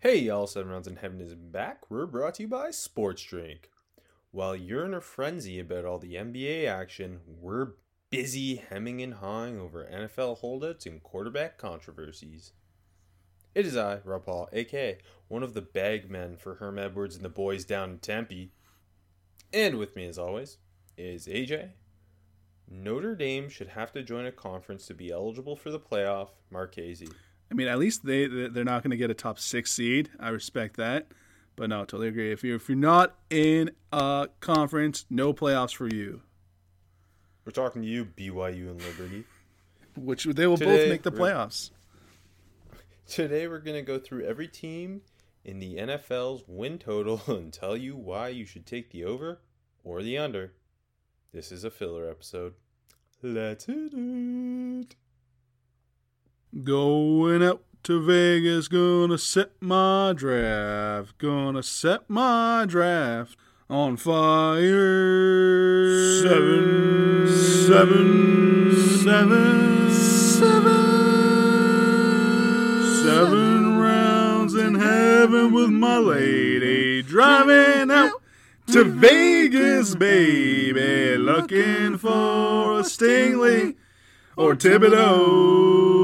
Hey, y'all, Seven Rounds in Heaven is back. We're brought to you by Sports Drink. While you're in a frenzy about all the NBA action, we're busy hemming and hawing over NFL holdouts and quarterback controversies. It is I, Rob Paul, aka one of the bag men for Herm Edwards and the boys down in Tempe. And with me, as always, is AJ. Notre Dame should have to join a conference to be eligible for the playoff, Marchese. I mean, at least they they're not going to get a top six seed. I respect that, but no, totally agree. If you're if you're not in a conference, no playoffs for you. We're talking to you, BYU and Liberty. Which they will Today, both make the playoffs. Today we're going to go through every team in the NFL's win total and tell you why you should take the over or the under. This is a filler episode. Let's hit it. Going out to Vegas, gonna set my draft, gonna set my draft on fire. Seven, seven, seven, seven, seven rounds in heaven with my lady, driving out to Vegas, baby, looking for a Stingley or Thibodeaux.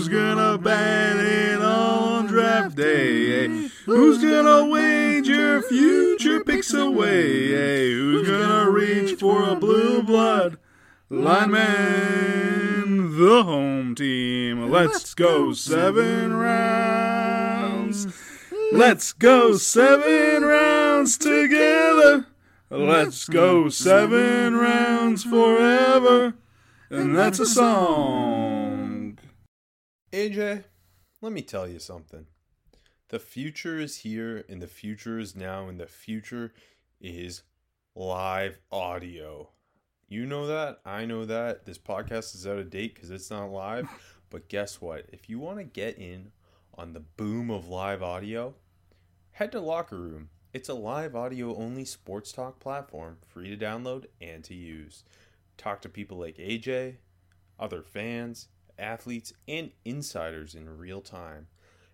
Who's gonna bat it on draft day? eh? Who's gonna wager future picks away? eh? Who's gonna reach for a blue blood lineman? The home team. Let's go seven rounds. Let's go seven rounds together. Let's go seven rounds forever. And that's a song. AJ, let me tell you something. The future is here, and the future is now, and the future is live audio. You know that. I know that. This podcast is out of date because it's not live. But guess what? If you want to get in on the boom of live audio, head to Locker Room. It's a live audio only sports talk platform, free to download and to use. Talk to people like AJ, other fans, athletes, and insiders in real time.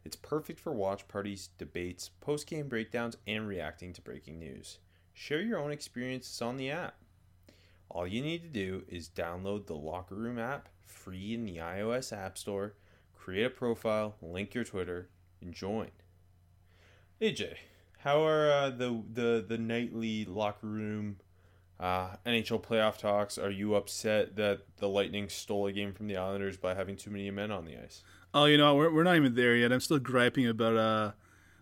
It's perfect for watch parties, debates, post game breakdowns, and reacting to breaking news. Share your own experiences on the app. All you need to do is download the Locker Room app free in the iOS App Store, create a profile, link your Twitter, and join. AJ, how are uh, the the the nightly locker room uh, NHL playoff talks? Are you upset that the Lightning stole a game from the Islanders by having too many men on the ice? Oh, you know, we're, we're not even there yet. I'm still griping about uh,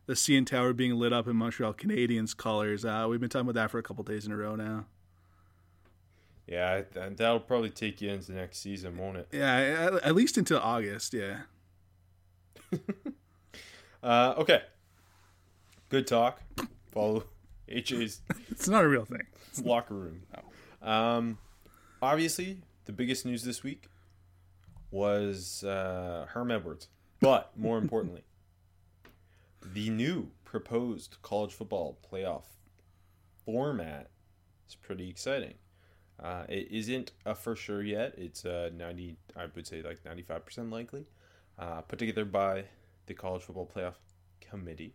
the CN Tower being lit up in Montreal Canadiens colors. Uh, we've been talking about that for a couple days in a row now. Yeah, that'll probably take you into next season, won't it? Yeah, at, at least until August, yeah. Uh, okay. Good talk. Follow HA's It's not a real thing. locker room. Um, obviously, the biggest news this week was uh, Herm Edwards, but more importantly, the new proposed college football playoff format is pretty exciting. Uh, it isn't a for sure yet. It's a ninety, I would say, like ninety-five percent likely. Uh, put together by the College Football Playoff Committee.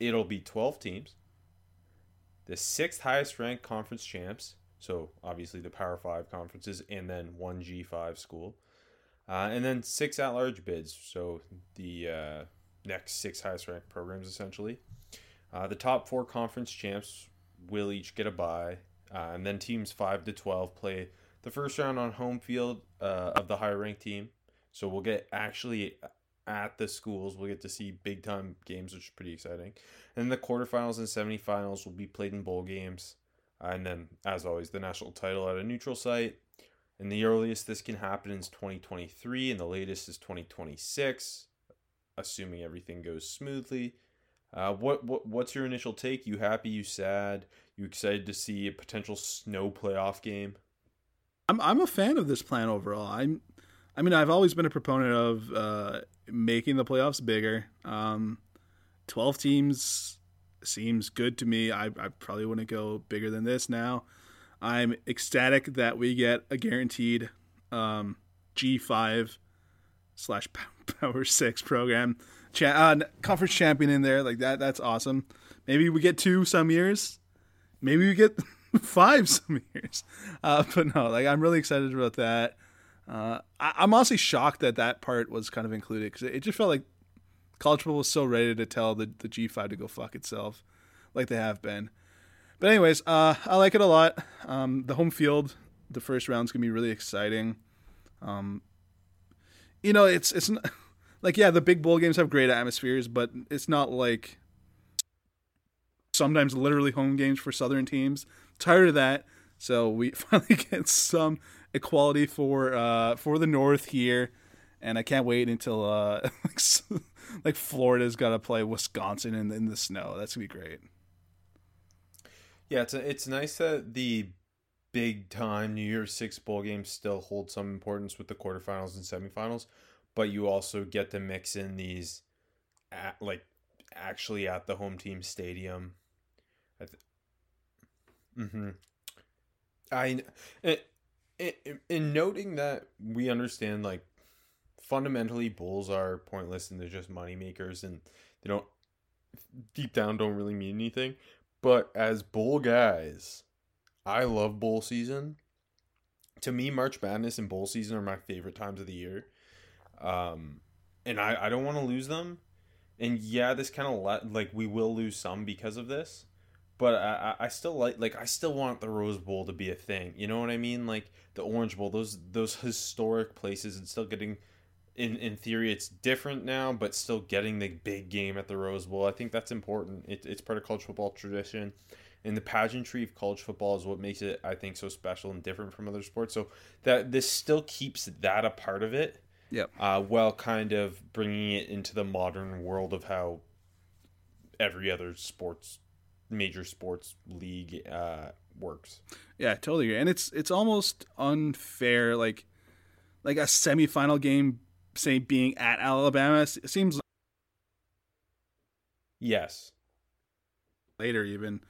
It'll be twelve teams the sixth highest ranked conference champs. So obviously the Power Five conferences, and then one G five school, uh, and then six at large bids. So the uh, next six highest ranked programs essentially. Uh, the top four conference champs will each get a bye, uh, and then teams five to twelve play the first round on home field uh, of the higher ranked team. So we'll get actually at the schools. We'll get to see big time games, which is pretty exciting. And the quarterfinals and semifinals will be played in bowl games. And then, as always, the national title at a neutral site. And the earliest this can happen is 2023, and the latest is 2026. assuming everything goes smoothly. Uh, what what what's your initial take? You happy? You sad? You excited to see a potential snow playoff game? I'm I'm a fan of this plan overall. I'm I mean I've always been a proponent of uh, making the playoffs bigger. Um, Twelve teams seems good to me. I I probably wouldn't go bigger than this now. I'm ecstatic that we get a guaranteed um, G5 slash Power Six program, Cha- uh, conference champion in there like that. That's awesome. Maybe we get two some years. Maybe we get five some years. Uh, but no, like I'm really excited about that. Uh, I, I'm honestly shocked that that part was kind of included because it, it just felt like college football was so ready to tell the, the G5 to go fuck itself, like they have been. But anyways, uh, I like it a lot. Um, the home field, the first round's gonna be really exciting. Um, you know, it's it's not, like yeah, the big bowl games have great atmospheres, but it's not like sometimes literally home games for Southern teams. Tired of that, so we finally get some equality for uh, for the North here, and I can't wait until uh, like, Florida's got to play Wisconsin in, in the snow. That's gonna be great. Yeah, it's a, it's nice that the big time New Year's Six bowl games still hold some importance with the quarterfinals and semifinals, but you also get to mix in these, at, like actually at the home team stadium. I th- mm-hmm. I in, in noting that we understand like fundamentally bowls are pointless and they're just money makers and they don't deep down don't really mean anything. But as bowl guys, I love bowl season. To me, March Madness and bowl season are my favorite times of the year. Um, and I, I don't want to lose them. And yeah, this kind of let like we will lose some because of this, but I, I still like like I still want the Rose Bowl to be a thing. You know what I mean? Like the Orange Bowl, those those historic places, and still getting. In, in theory, it's different now, but still getting the big game at the Rose Bowl. I think that's important. It, it's part of college football tradition and the pageantry of college football is what makes it i think so special and different from other sports so that this still keeps that a part of it Yep. uh, while kind of bringing it into the modern world of how every other sports major sports league uh, works Yeah, totally agree. And it's it's almost unfair, like like a semifinal game, say being at Alabama, it seems like yes later even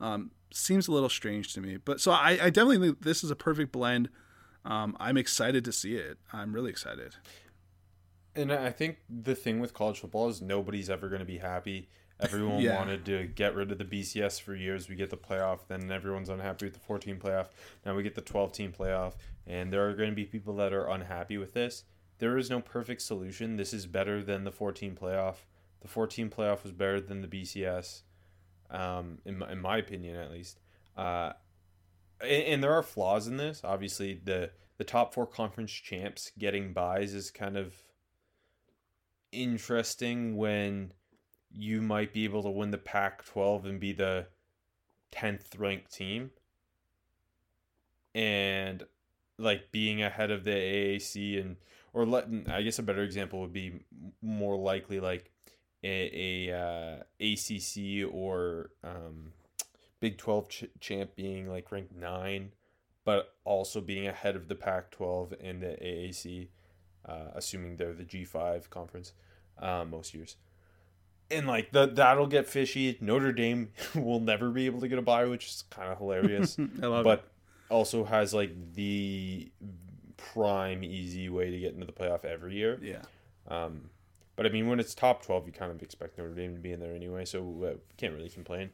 um, seems a little strange to me. But so I, I definitely think this is a perfect blend. Um, I'm excited to see it. I'm really excited. and i think the thing with college football is nobody's ever going to be happy everyone Yeah. wanted to get rid of the bcs for years. We get the playoff then everyone's unhappy with the 14 playoff. Now we get the 12 team playoff and there are going to be people that are unhappy with this. There is no perfect solution. This is better than the 14 playoff. The 14 playoff was better than the bcs um, in, my, in my opinion at least. Uh, and, and there are flaws in this. Obviously the the top four conference champs getting buys is kind of interesting when you might be able to win the Pac 12 and be the 10th ranked team. And like being ahead of the AAC and or let I guess a better example would be more likely like a, a uh, ACC or um, Big 12 ch- champ being like ranked 9 but also being ahead of the Pac 12 and the AAC uh, assuming they're the G5 conference uh, most years. And like the, that'll get fishy. Notre Dame will never be able to get a bye, which is kind of hilarious. I love but also has like the prime easy way to get into the playoff every year. Yeah. Um, but I mean, when it's top twelve, you kind of expect Notre Dame to be in there anyway, so uh, can't really complain.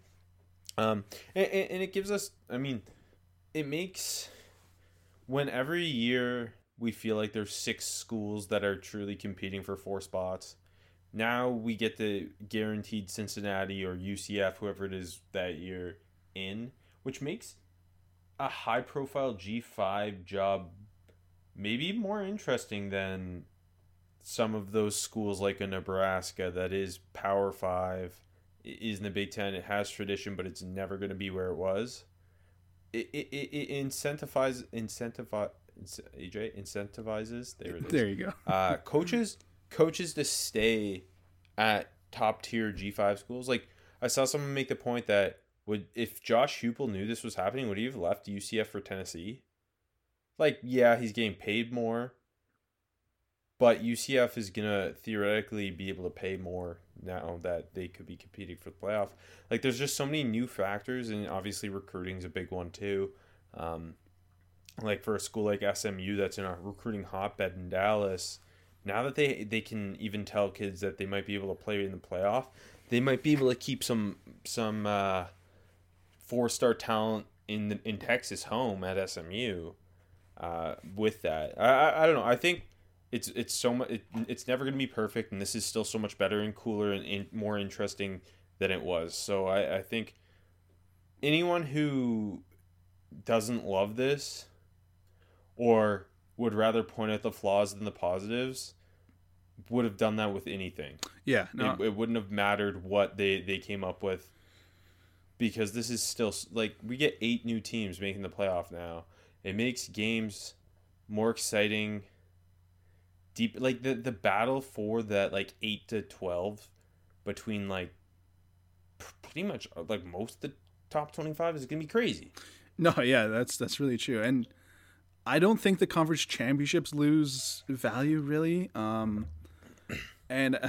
Um, and, and and it gives us, I mean, it makes when every year we feel like there's six schools that are truly competing for four spots. Now we get the guaranteed Cincinnati or UCF, whoever it is that year, in, which makes a high profile G5 job maybe more interesting than some of those schools like a Nebraska that is Power Five, is in the Big Ten. It has tradition, but it's never going to be where it was. It it, it, it incentivizes incentivize AJ incentivizes there it is There you go. uh, coaches coaches to stay at top tier G5 schools. Like I saw someone make the point that would if Josh Heupel knew this was happening, would he have left UCF for Tennessee? Like, yeah, he's getting paid more, but UCF is gonna theoretically be able to pay more now that they could be competing for the playoff. Like, there's just so many new factors, and obviously recruiting is a big one too. Um, like for a school like SMU that's in a recruiting hotbed in Dallas, now that they they can even tell kids that they might be able to play in the playoff, they might be able to keep some some uh, four star talent in the, in Texas home at SMU. Uh, with that, I, I I don't know. I think it's it's so much. It, it's never going to be perfect, and this is still so much better and cooler and, and more interesting than it was. So I, I think anyone who doesn't love this or would rather point out the flaws than the positives would have done that with anything. Yeah, no, It, it wouldn't have mattered what they they came up with because this is still like we get eight new teams making the playoff now. It makes games more exciting. Deep like the the battle for that like 8 to 12 between like pretty much uh, like most of the top 25 is going to be crazy. no, yeah, that's that's really true. And I don't think the conference championships lose value really. Um, and uh,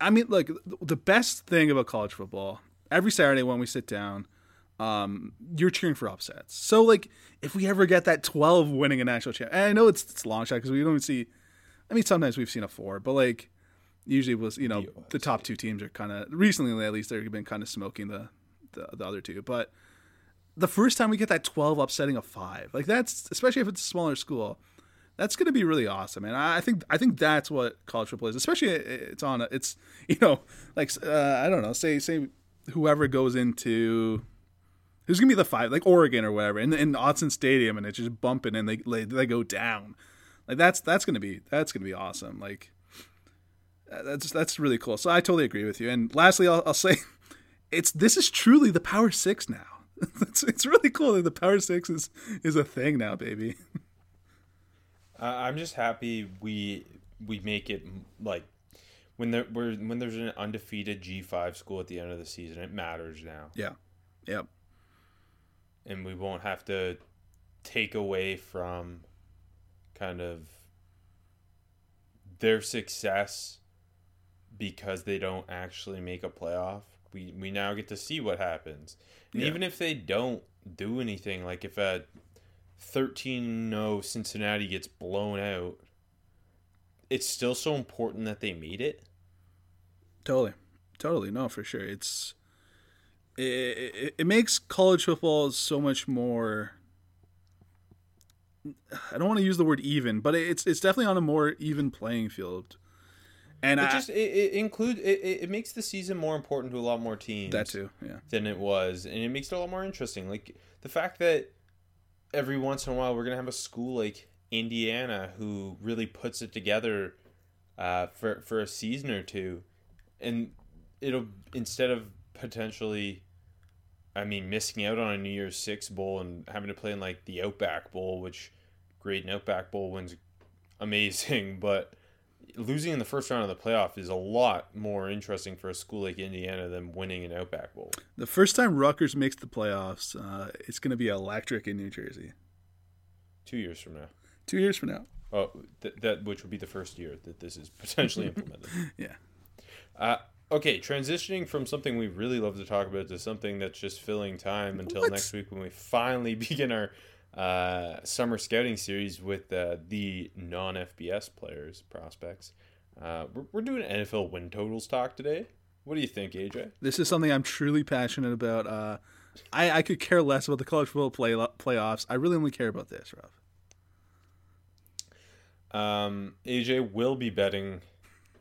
I mean, look, the best thing about college football every Saturday when we sit down, um, you're cheering for upsets. So like, if we ever get that 12 winning a national champ, and I know it's, it's a long shot because we don't even see. I mean, sometimes we've seen a four, but like usually was you know the top two teams are kind of recently at least they've been kind of smoking the, the the other two, but the first time we get that 12 upsetting a five like that's especially if it's a smaller school that's going to be really awesome and i think i think that's what college football is especially it's on a, it's you know like uh, i don't know say say whoever goes into who's going to be the five like oregon or whatever in, in Autzen stadium and it's just bumping and they they, they go down like that's that's going to be that's going to be awesome like uh, that's that's really cool so i totally agree with you and lastly i'll, I'll say it's this is truly the power six now it's, it's really cool that the power six is is a thing now baby. I I'm just happy we we make it like when there we're, when there's an undefeated G five school at the end of the season, it matters now, yeah. Yep. And we won't have to take away from kind of their success because they don't actually make a playoff. We we now get to see what happens, and Yeah. even if they don't do anything, like if a 13-0 Cincinnati gets blown out, it's still so important that they made it. Totally, totally. No, for sure. It's it, it, it makes college football so much more. I don't want to use the word even, but it's it's definitely on a more even playing field. And It I, just it, it include it, it makes the season more important to a lot more teams. that too, yeah, than it was, and it makes it a lot more interesting. Like the fact that every once in a while we're gonna have a school like Indiana who really puts it together uh, for for a season or two, and it'll instead of potentially, I mean, missing out on a New Year's Six bowl and having to play in like the Outback Bowl, which great Outback Bowl wins amazing, but losing in the first round of the playoff is a lot more interesting for a school like Indiana than winning an Outback Bowl. the first time Rutgers makes the playoffs, uh, it's going to be electric in New Jersey. Two years from now. Two years from now. Oh, th- that which would be the first year that this is potentially implemented. Yeah. Uh, okay, transitioning from something we really love to talk about to something that's just filling time until What? next week when we finally begin our uh, summer scouting series with uh, the non FBS players prospects. Uh, we're, we're doing NFL win totals talk today. What do you think, AJ? This is something I'm truly passionate about. Uh, I, I could care less about the college football play, playoffs. I really only care about this, Rob. Um, AJ will be betting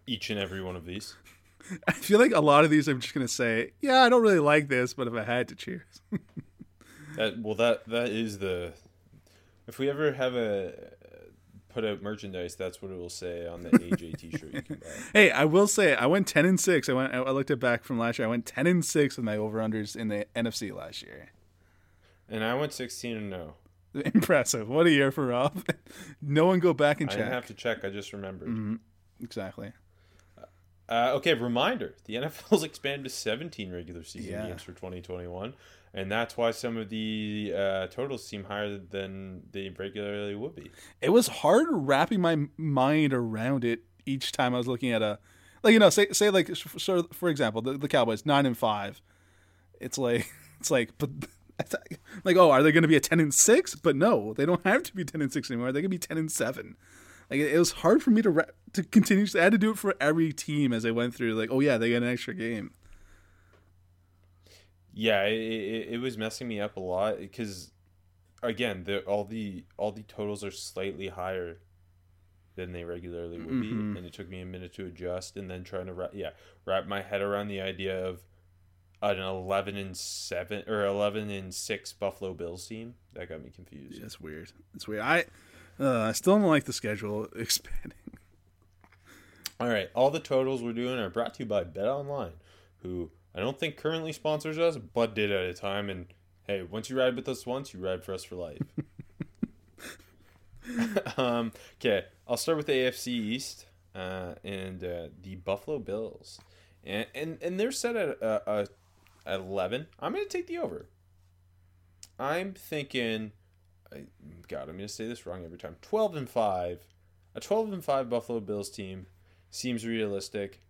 each and every one of these. I feel like a lot of these I'm just gonna say, yeah, I don't really like this, but if I had to cheers. That well, that that is the. If we ever have a put out merchandise, that's what it will say on the AJ T-shirt you can buy. hey, I will say I went ten and six. I went. I looked it back from last year. I went ten and six with my over unders in the NFC last year. And I went sixteen and no. Impressive. What a year for Rob. no one go back and check. I have to check. I just remembered. Mm-hmm. Exactly. Uh, okay, reminder: the NFL's expanded to 17 regular season Yeah. games for 2021, and that's why some of the uh, totals seem higher than they regularly would be. it was hard wrapping my mind around it each time I was looking at a like you know say say like so for example the, the Cowboys nine and five. It's like it's like but like oh are they going to be a 10 and 6 but no they don't have to be 10 and 6 anymore. They can be 10 and 7 like it, it was hard for me to to continue I had to do it for every team as I went through like oh yeah they get an extra game Yeah, it, it, it was messing me up a lot because, again, the all the all the totals are slightly higher than they regularly would be, and it took me a minute to adjust, and then trying to wrap, yeah wrap my head around the idea of an eleven and seven or eleven and six Buffalo Bills team. That got me confused. Yeah, it's weird it's weird I uh, I still don't like the schedule expanding All right, all the totals we're doing are brought to you by Bet Online, who I don't think currently sponsors us, but did at a time. And hey, once you ride with us once, you ride for us for life. um, okay, I'll start with the AFC East uh, and uh, the Buffalo Bills, and and, and they're set at uh, uh, at eleven. I'm gonna take the over. I'm thinking, I- God, I'm gonna say this wrong every time. Twelve and five, a twelve and five Buffalo Bills team seems realistic,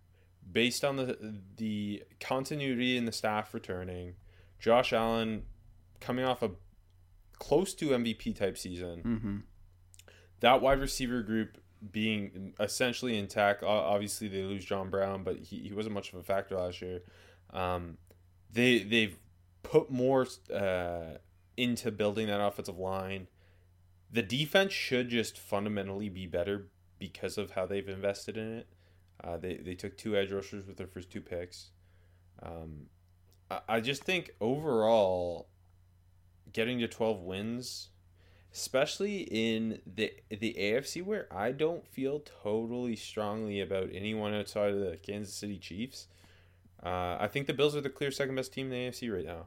based on the the continuity in the staff returning. Josh Allen coming off a close to MVP type season. mm-hmm. That wide receiver group being essentially intact. Obviously, they lose John Brown, but he, he wasn't much of a factor last year. Um, they they've put more uh, into building that offensive line. The defense should just fundamentally be better because of how they've invested in it. Uh, they they took two edge rushers with their first two picks. Um, I, I just think overall, getting to twelve wins, especially in the the AFC where I don't feel totally strongly about anyone outside of the Kansas City Chiefs. Uh, I think the Bills are the clear second best team in the AFC right now.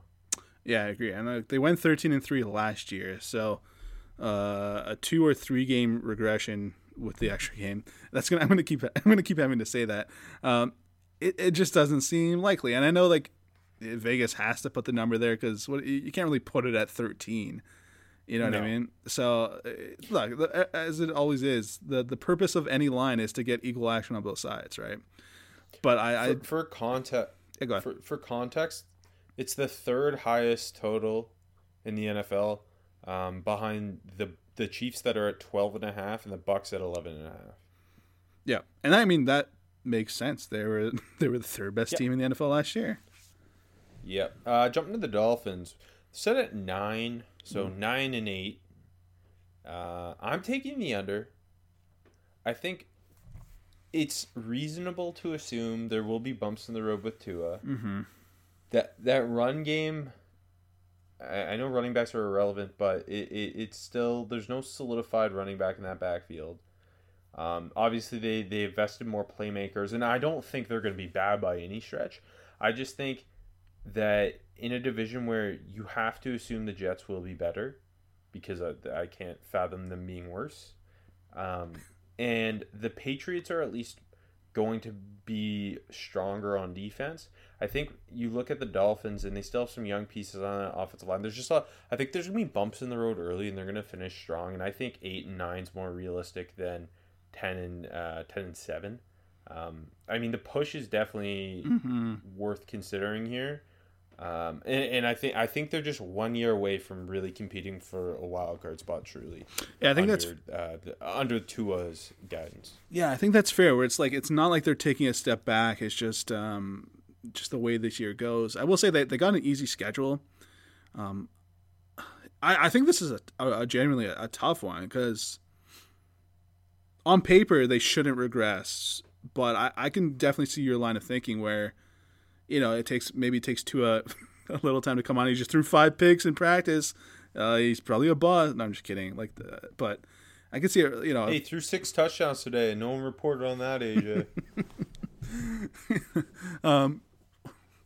Yeah, I agree. And uh, they went 13 and 3 last year. So uh, a two or three game regression with the extra game. That's to I'm going to keep I'm to keep having to say that. Um, it it just doesn't seem likely. And I know like Vegas has to put the number there what you can't really put it at 13. You know what I mean? So uh, look, as it always is, the the purpose of any line is to get equal action on both sides, right? But I, I For, for context, yeah, go ahead. for, for context, it's the third highest total in the NFL, um, behind the the Chiefs that are at 12 and a half and the Bucs at 11 and a half. Yeah, and I mean that makes sense. They were they were the third best Yep. team in the NFL last year. Yep. Uh, jumping to the Dolphins, set at nine, so nine and eight. Uh, I'm taking the under. I think it's reasonable to assume there will be bumps in the road with Tua. Mm-hmm. That that run game. I, know running backs are irrelevant, but it, it it's still there's no solidified running back in that backfield. Um, obviously, they they invested more playmakers, and I don't think they're going to be bad by any stretch. I just think that in a division where you have to assume the Jets will be better, because I, I can't fathom them being worse, um, and the Patriots are at least going to be stronger on defense. I think you look at the Dolphins and they still have some young pieces on the offensive line. There's just a, I think there's gonna be bumps in the road early, and they're gonna finish strong. And I think eight and nine is more realistic than ten and uh, ten and seven. Um, I mean, the push is definitely Mm-hmm. worth considering here. Um, and, and I think I think they're just one year away from really competing for a wild card spot. Truly, Yeah, I think that's under, uh, the, under Tua's guidance. yeah, I think that's fair. Where it's like it's not like they're taking a step back. It's just um, just the way this year goes. I will say that they got an easy schedule. Um, I, I think this is a, a, a genuinely a, a tough one because on paper they shouldn't regress, but I, I can definitely see your line of thinking where you know it takes maybe it takes two a, a little time to come on. He just threw five picks in practice. Uh, he's probably a bust. No, I'm just kidding. Like, the, but I can see it. you know he threw six touchdowns today, and no one reported on that, AJ. um,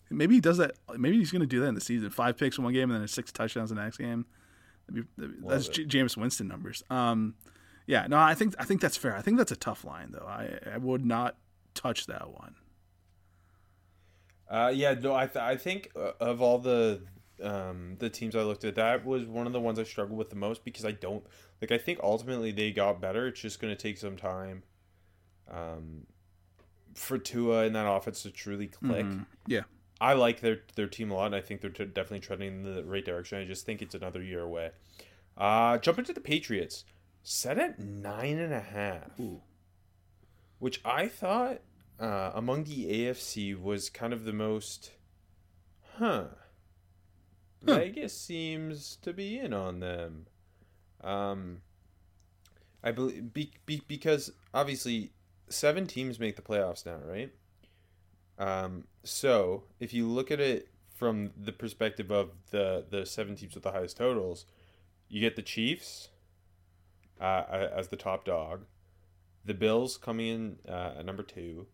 maybe he does that. Maybe he's going to do that in the season. Five picks in one game and then six touchdowns in the next game. That'd be, that'd be- that's. J- Jameis Winston numbers. Um, yeah, no, I think I think that's fair. I think that's a tough line though. I I would not touch that one. Uh, yeah, no, I th- I think uh, of all the um the teams I looked at, that was one of the ones I struggled with the most because I don't like. I think ultimately they got better. It's just going to take some time. Um, for Tua and that offense to truly click. Yeah. I like their their team a lot, and I think they're t- definitely trending in the right direction. I just think it's another year away. Uh, jump into the Patriots, set at nine and a half, which I thought uh, among the AFC was kind of the most, huh. Vegas seems to be in on them. Um, I believe be, be, because obviously seven teams make the playoffs now, right? Um, so if you look at it from the perspective of the the seven teams with the highest totals, you get the Chiefs uh, as the top dog, the Bills coming in uh, at number two,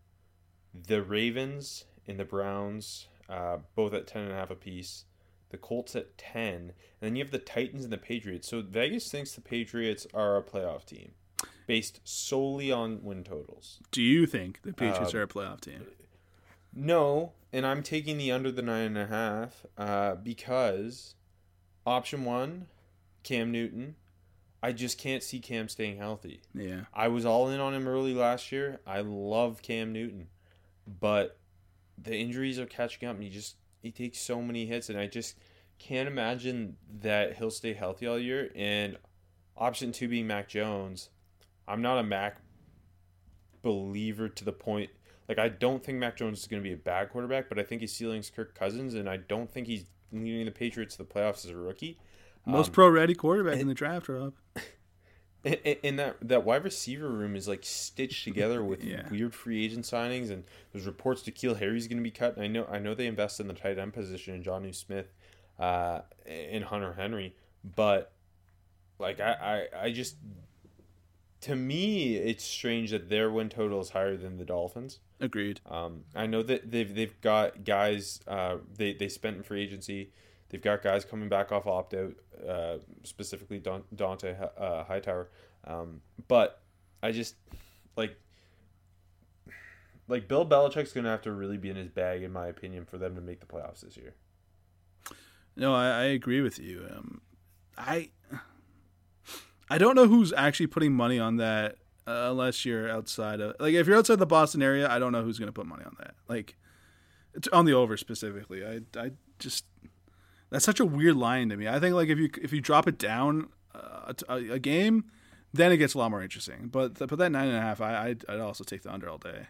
the Ravens and the Browns uh, both at ten and a half apiece, the Colts at ten, and then you have the Titans and the Patriots. So Vegas thinks the Patriots are a playoff team, based solely on win totals. Do you think the Patriots Uh, are a playoff team? No, and I'm taking the under the nine and a half uh, because option one, Cam Newton. I just can't see Cam staying healthy. Yeah. I was all in on him early last year. I love Cam Newton, but the injuries are catching up, and he just he takes so many hits, and I just can't imagine that he'll stay healthy all year. And option two being Mac Jones, I'm not a Mac believer to the point. Like I don't think Mac Jones is going to be a bad quarterback, but I think his ceiling's Kirk Cousins, and I don't think he's leading the Patriots to the playoffs as a rookie. Most Um, pro ready quarterback in the draft, Rob. And, and- that that wide receiver room is like stitched together with Yeah. weird free agent signings, and there's reports N'Keal Harry's going to be cut. And I know I know they invested in the tight end position in Jonnu Smith, uh, and Hunter Henry, but like I, I I just to me it's strange that their win total is higher than the Dolphins. Agreed. Um, I know that they've they've got guys uh, they they spent in free agency. They've got guys coming back off opt out, uh, specifically Dont'a uh, Hightower. Um, but I just like like Bill Belichick's gonna have to really be in his bag, in my opinion, for them to make the playoffs this year. No, I, I agree with you. Um, I I don't know who's actually putting money on that uh, unless you're outside of like if you're outside the Boston area, I don't know who's going to put money on that. Like on the over specifically. I I just that's such a weird line to me. I think like if you if you drop it down uh, a, a game, then it gets a lot more interesting. But but that nine and a half, I I'd, I'd also take the under all day.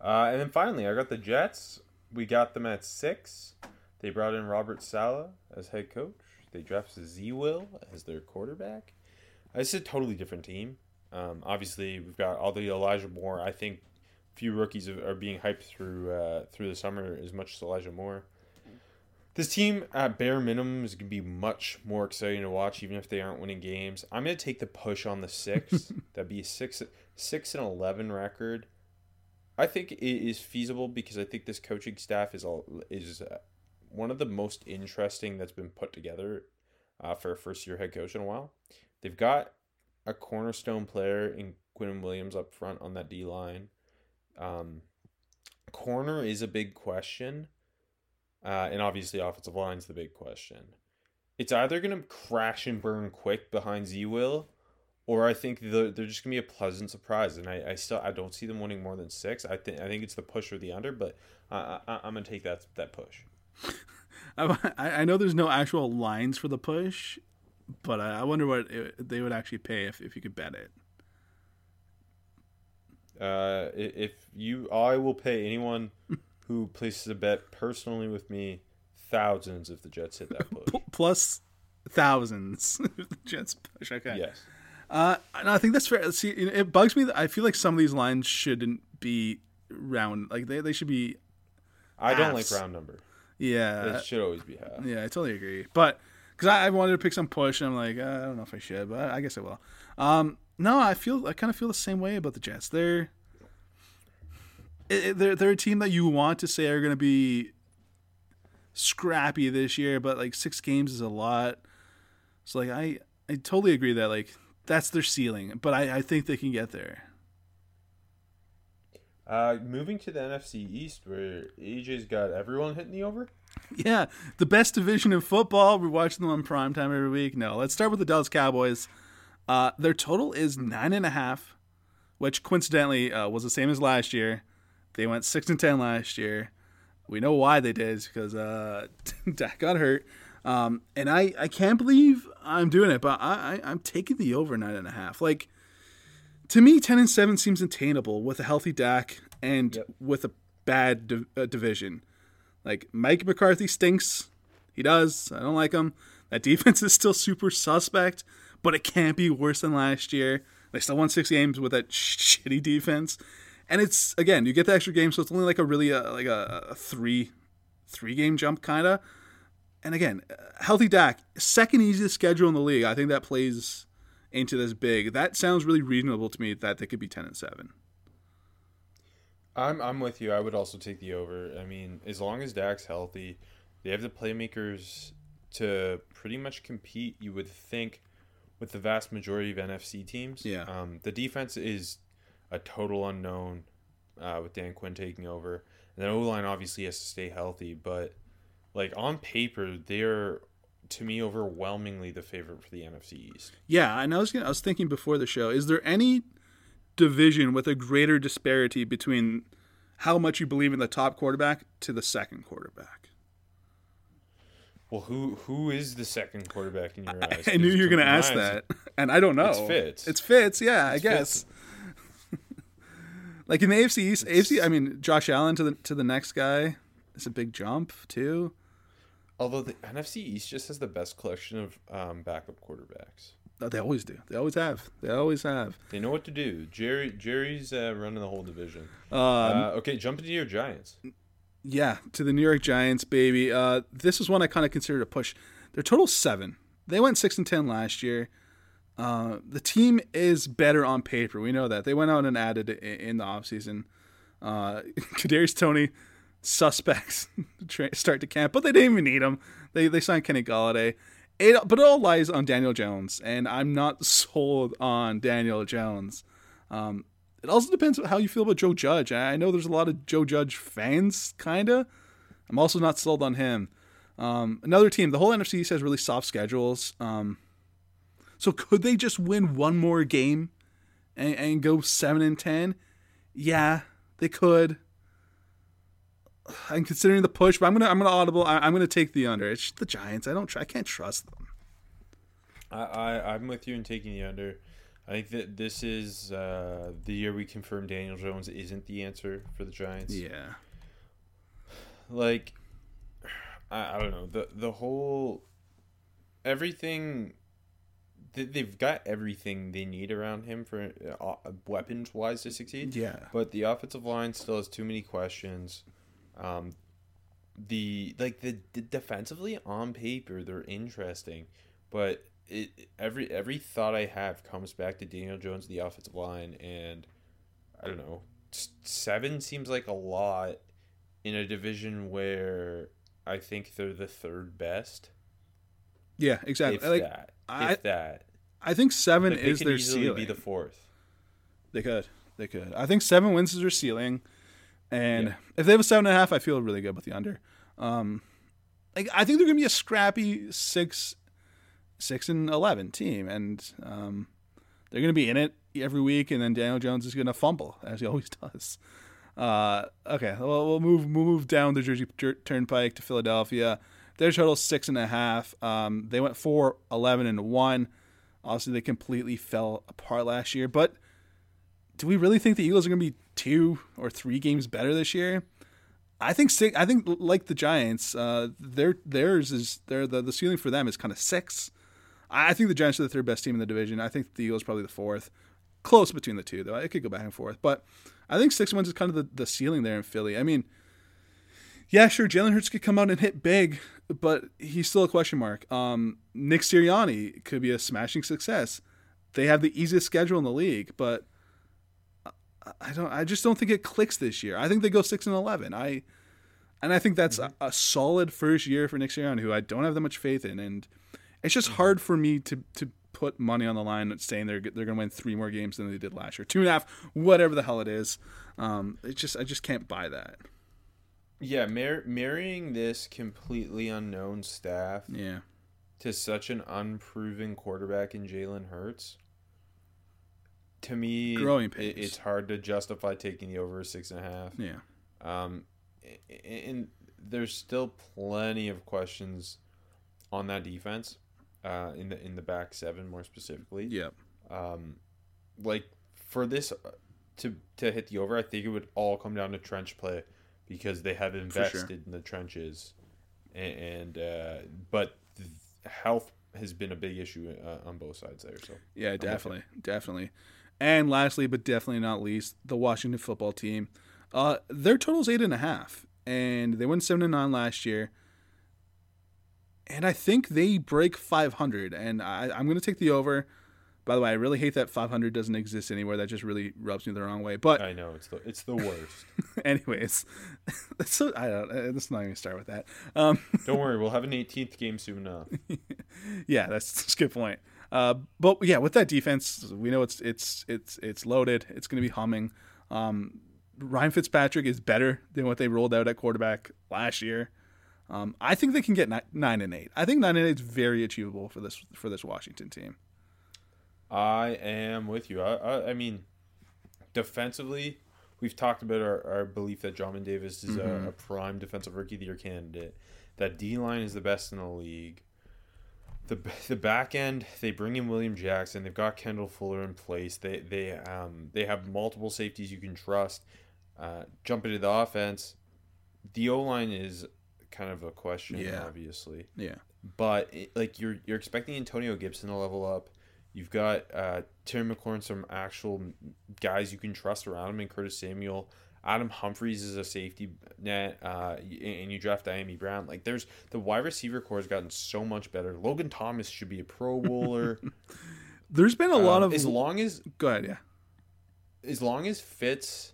Uh, and then finally, I got the Jets. We got them at six. They brought in Robert Saleh as head coach. They drafted Z Will as their quarterback. Is a totally different team. Um, obviously, we've got all the Elijah Moore. I think few rookies are being hyped through uh, through the summer as much as Elijah Moore. This team, at bare minimum, is going to be much more exciting to watch, even if they aren't winning games. I'm going to take the push on the six. That'd be a six six and eleven record. I think it is feasible because I think this coaching staff is all is uh, one of the most interesting that's been put together uh, for a first year head coach in a while. They've got a cornerstone player in Quinn Williams up front on that D line. Um, corner is a big question, uh, and obviously offensive line is the big question. It's either going to crash and burn quick behind Z Will, or I think they're, they're just gonna be a pleasant surprise, and I, I still I don't see them winning more than six. I think I think it's the push or the under, but I, I, I'm gonna take that that push. I, I know there's no actual lines for the push, but I, I wonder what it, they would actually pay if, if you could bet it. Uh, if you, I will pay anyone who places a bet personally with me thousands if the Jets hit that push. plus Thousands. if the Jets push. Okay. yes. Uh, and I think that's fair. See, it bugs me that I feel like some of these lines shouldn't be round. Like they, they should be. I don't like round number. Yeah. It should always be half. Yeah, I totally agree. But because I, I wanted to pick some push, and I'm like, uh, I don't know if I should, but I, I guess I will. Um, no, I feel I kind of feel the same way about the Jets. They're they're they're a team that you want to say are going to be scrappy this year, but like six games is a lot. So like I I totally agree that like that's their ceiling, but I, I think they can get there. Uh, moving to the NFC East, where AJ's got everyone hitting the over. Yeah, the best division in football. We're watching them on prime time every week. No, let's start with the Dallas Cowboys. Uh, their total is nine and a half, which coincidentally uh, was the same as last year. They went six and ten last year. We know why they did it's because uh, Dak got hurt. Um, and I, I can't believe I'm doing it, but I, I I'm taking the over nine and a half. Like to me, ten and seven seems attainable with a healthy Dak and Yep. with a bad div- uh, division. Like Mike McCarthy stinks. He does. I don't like him. That defense is still super suspect, but it can't be worse than last year. They still won six games with that sh- shitty defense, and it's again you get the extra game, so it's only like a really uh, like a, a three three game jump kind of. And again, uh, healthy Dak, second easiest schedule in the league. I think that plays into this big. That sounds really reasonable to me that they could be ten and seven. I'm I'm with you. I would also take the over. I mean, as long as Dak's healthy, they have the playmakers to pretty much compete. You would think with the vast majority of NFC teams. Yeah. Um, the defense is a total unknown uh, with Dan Quinn taking over, and then O line obviously has to stay healthy. But like on paper, they're to me overwhelmingly the favorite for the NFC East. Yeah, and I was gonna, I was thinking before the show, is there any division with a greater disparity between how much you believe in the top quarterback to the second quarterback? Well, who who is the second quarterback in your eyes? I knew you were going to ask that, and I don't know. It's Fitz. It's Fitz, yeah, I guess. Fitz. Like in the AFC East, AFC, I mean, Josh Allen to the to the next guy is a big jump too. Although the NFC East just has the best collection of um, backup quarterbacks. Uh, They always do. They always have. They always have. They know what to do. Jerry Jerry's uh, running the whole division. Um, Uh, okay, jump into your Giants. Yeah, to the New York Giants, baby. Uh, this is one I kind of considered a push. Their total seven. They went six and ten last year. Uh, the team is better on paper. We know that. They went out and added in the offseason. Uh, Kadarius Toney, suspects start to camp, but they didn't even need him. They they signed Kenny Golladay. It, but it all lies on Daniel Jones, and I'm not sold on Daniel Jones. Um, it also depends on how you feel about Joe Judge. I I know there's a lot of Joe Judge fans, kinda. I'm also not sold on him. Um, another team, the whole NFC has really soft schedules. Um, so could they just win one more game and, and go seven and ten? Yeah, they could. I'm considering the push, but I'm gonna I'm gonna audible. I, I'm gonna take the under. It's just the Giants. I don't. Tr- I can't trust them. I, I I'm with you in taking the under. I think that this is uh, the year we confirm Daniel Jones isn't the answer for the Giants. Yeah. like I, I don't know the the whole everything they've got everything they need around him for uh, weapons wise to succeed Yeah. but the offensive line still has too many questions um the like the, the defensively on paper they're interesting but it every every thought i have comes back to daniel jones the offensive line and i don't know seven seems like a lot in a division where I think they're the third best. Yeah. Exactly. Like that. I- that. I think seven Like, is their easily ceiling. be the fourth. They could. They could. I think seven wins is their ceiling. And Yeah. if they have a seven and a half, I feel really good with the under. Um, like I think they're gonna be a scrappy six, six and eleven team, and um, they're gonna be in it every week. And then Daniel Jones is gonna fumble as he always does. Uh, okay, well, we'll move we'll move down the Jersey Turnpike to Philadelphia. Their total six and a half. Um, they went four, 11, and one. Obviously, they completely fell apart last year, but do we really think the Eagles are going to be two or three games better this year? I think six. I think like the Giants, uh, their theirs is their the, the ceiling for them is kind of six. I think the Giants are the third best team in the division. I think the Eagles probably the fourth. Close between the two, though. It could go back and forth, but I think six wins is kind of the, the ceiling there in Philly. I mean, yeah, sure, Jalen Hurts could come out and hit big, but he's still a question mark. Um, Nick Sirianni could be a smashing success. They have the easiest schedule in the league, but I don't. I just don't think it clicks this year. I think they go six and eleven. I, and I think that's a, a solid first year for Nick Sirianni, who I don't have that much faith in, and it's just hard for me to to put money on the line saying they're they're going to win three more games than they did last year, two and a half, whatever the hell it is. Um, it just I just can't buy that. Yeah, mar- marrying this completely unknown staff Yeah, to such an unproven quarterback in Jalen Hurts, to me, Growing it- pains. it's hard to justify taking the over six and a half. yeah, Um, and there's still plenty of questions on that defense, uh, in the in the back seven more specifically. yeah. Um, like for this uh, to to hit the over, I think it would all come down to trench play because they have sure. invested in the trenches, and, and uh, but th- health has been a big issue uh, on both sides there. So Yeah, you. definitely, definitely. And lastly, but definitely not least, the Washington football team. Uh, their total's eight and a half, and they won seven and nine last year. And I think they break five hundred, and I, I'm going to take the over. By the way, I really hate that 500 doesn't exist anywhere. That just really rubs me the wrong way. But I know it's the it's the worst. anyways, so I don't. uh, Let's not even start with that. Um, Don't worry, we'll have an 18th game soon enough. yeah, that's, that's a good point. Uh, but yeah, with that defense, we know it's it's it's it's loaded. It's going to be humming. Um, Ryan Fitzpatrick is better than what they rolled out at quarterback last year. Um, I think they can get ni- nine and eight. I think nine and eight is very achievable for this for this Washington team. I am with you. I, I, I mean, defensively, we've talked about our, our belief that Jamin Davis is a, a prime defensive rookie of the year candidate. That D line is the best in the league. The, the back end, they bring in William Jackson. They've got Kendall Fuller in place. They they um they have multiple safeties you can trust. Uh, jump into the offense. The O line is kind of a question, Yeah. obviously Yeah, but it, like you're you're expecting Antonio Gibson to level up. You've got uh, Terry McLaurin, some actual guys you can trust around him, and Curtis Samuel. Adam Humphries is a safety net, uh, and you draft Dyami Brown. Like there's the wide receiver core has gotten so much better. Logan Thomas should be a Pro Bowler. there's been a lot Um, of. as long as go ahead, yeah. as long as Fitz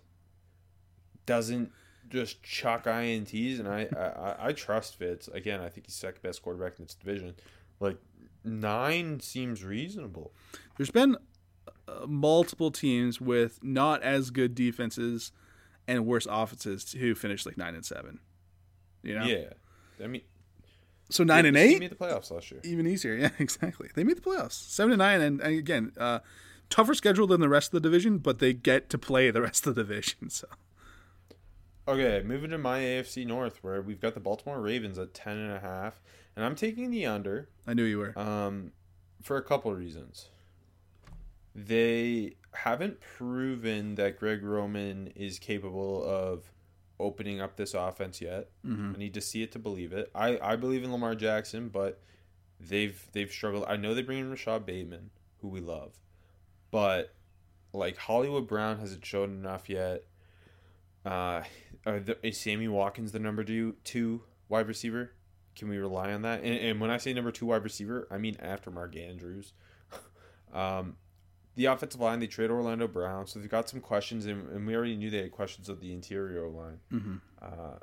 doesn't just chuck ints, and I I, I trust Fitz. Again, I think he's second best quarterback in this division. Like nine seems reasonable. There's been uh, multiple teams with not as good defenses and worse offenses who finished like nine and seven. You know, Yeah, I mean so nine and eight. made the playoffs last year. even easier. Yeah, exactly. They made the playoffs, seven to nine, and, and again, uh, tougher schedule than the rest of the division, but they get to play the rest of the division. So Okay, moving to my AFC North, where we've got the Baltimore Ravens at ten and a half, and I'm taking the under. I knew you were. Um, for a couple of reasons. They haven't proven that Greg Roman is capable of opening up this offense yet. I need to see it to believe it. I, I believe in Lamar Jackson, but they've they've struggled. I know they bring in Rashod Bateman, who we love, but like Hollywood Brown hasn't shown enough yet. Uh, are the, is Sammy Watkins the number two two wide receiver? Can we rely on that? And, and when I say number two wide receiver, I mean after Mark Andrews. um, the offensive line, they trade Orlando Brown, so they've got some questions, and, and we already knew they had questions of the interior line. Mm-hmm. Uh,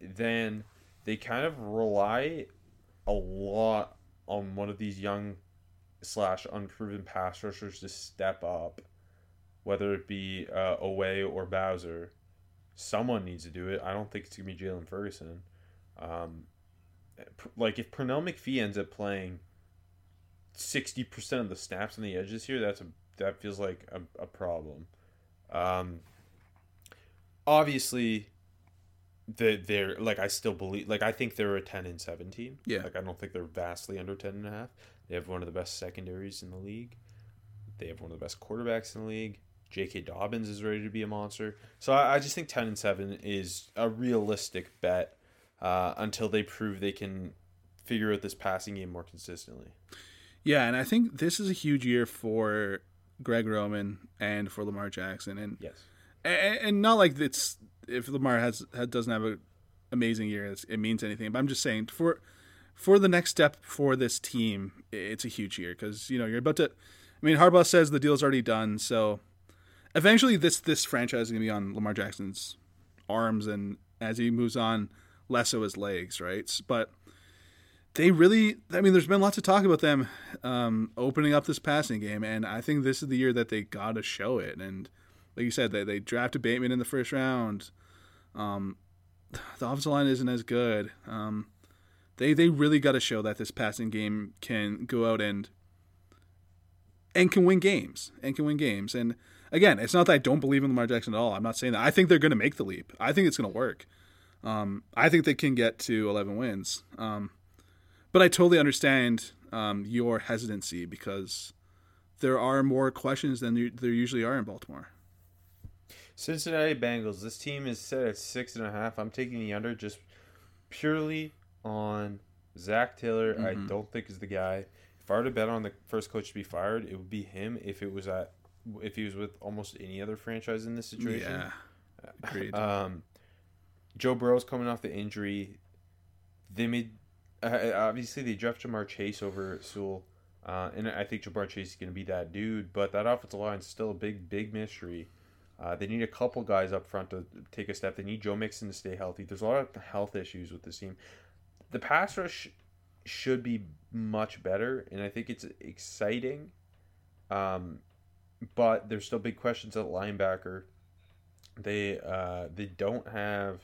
then they kind of rely a lot on one of these young slash unproven pass rushers to step up, whether it be uh, Oweh or Bowser. Someone needs to do it. I don't think it's gonna be Jaylon Ferguson. Um, like if Pernell McPhee ends up playing sixty percent of the snaps on the edges here, that's a that feels like a, a problem. Um, obviously, they they're like I still believe like I think they're a ten and seventeen. Yeah. Like I don't think they're vastly under ten and a half. They have one of the best secondaries in the league. They have one of the best quarterbacks in the league. J.K. Dobbins is ready to be a monster. So I, I just think ten and seven is a realistic bet uh, until they prove they can figure out this passing game more consistently. Yeah, and I think this is a huge year for Greg Roman and for Lamar Jackson, and Yes. and, and not like it's if Lamar has, has doesn't have an amazing year, it's, it means anything. But I'm just saying for for the next step for this team, it's a huge year because you know you're about to. I mean, Harbaugh says the deal's already done, so eventually this this franchise is gonna be on Lamar Jackson's arms, and as he moves on, less of his legs, right? But they really, I mean, there's been lots of talk about them um, opening up this passing game, and I think this is the year that they got to show it. And like you said, they, they drafted Bateman in the first round. Um, the offensive line isn't as good. Um, they they really got to show that this passing game can go out and and can win games and can win games. And again, it's not that I don't believe in Lamar Jackson at all. I'm not saying that. I think they're going to make the leap. I think it's going to work. Um, I think they can get to 11 wins. Um, but I totally understand um, your hesitancy because there are more questions than there usually are in Baltimore. Cincinnati Bengals. This team is set at six and a half. I'm taking the under just purely on Zac Taylor. Mm-hmm. I don't think is the guy. If I were to bet on the first coach to be fired, it would be him. If it was at, if he was with almost any other franchise in this situation, yeah, agreed. Um, Joe Burrow's coming off the injury. They made uh, obviously they draft Ja'Marr Chase over Sewell, uh, and I think Ja'Marr Chase is going to be that dude. But that offensive line is still a big, big mystery. Uh, they need a couple guys up front to take a step. They need Joe Mixon to stay healthy. There's a lot of health issues with this team. The pass rush should be much better, and I think it's exciting. Um, but there's still big questions at linebacker. They uh, they don't have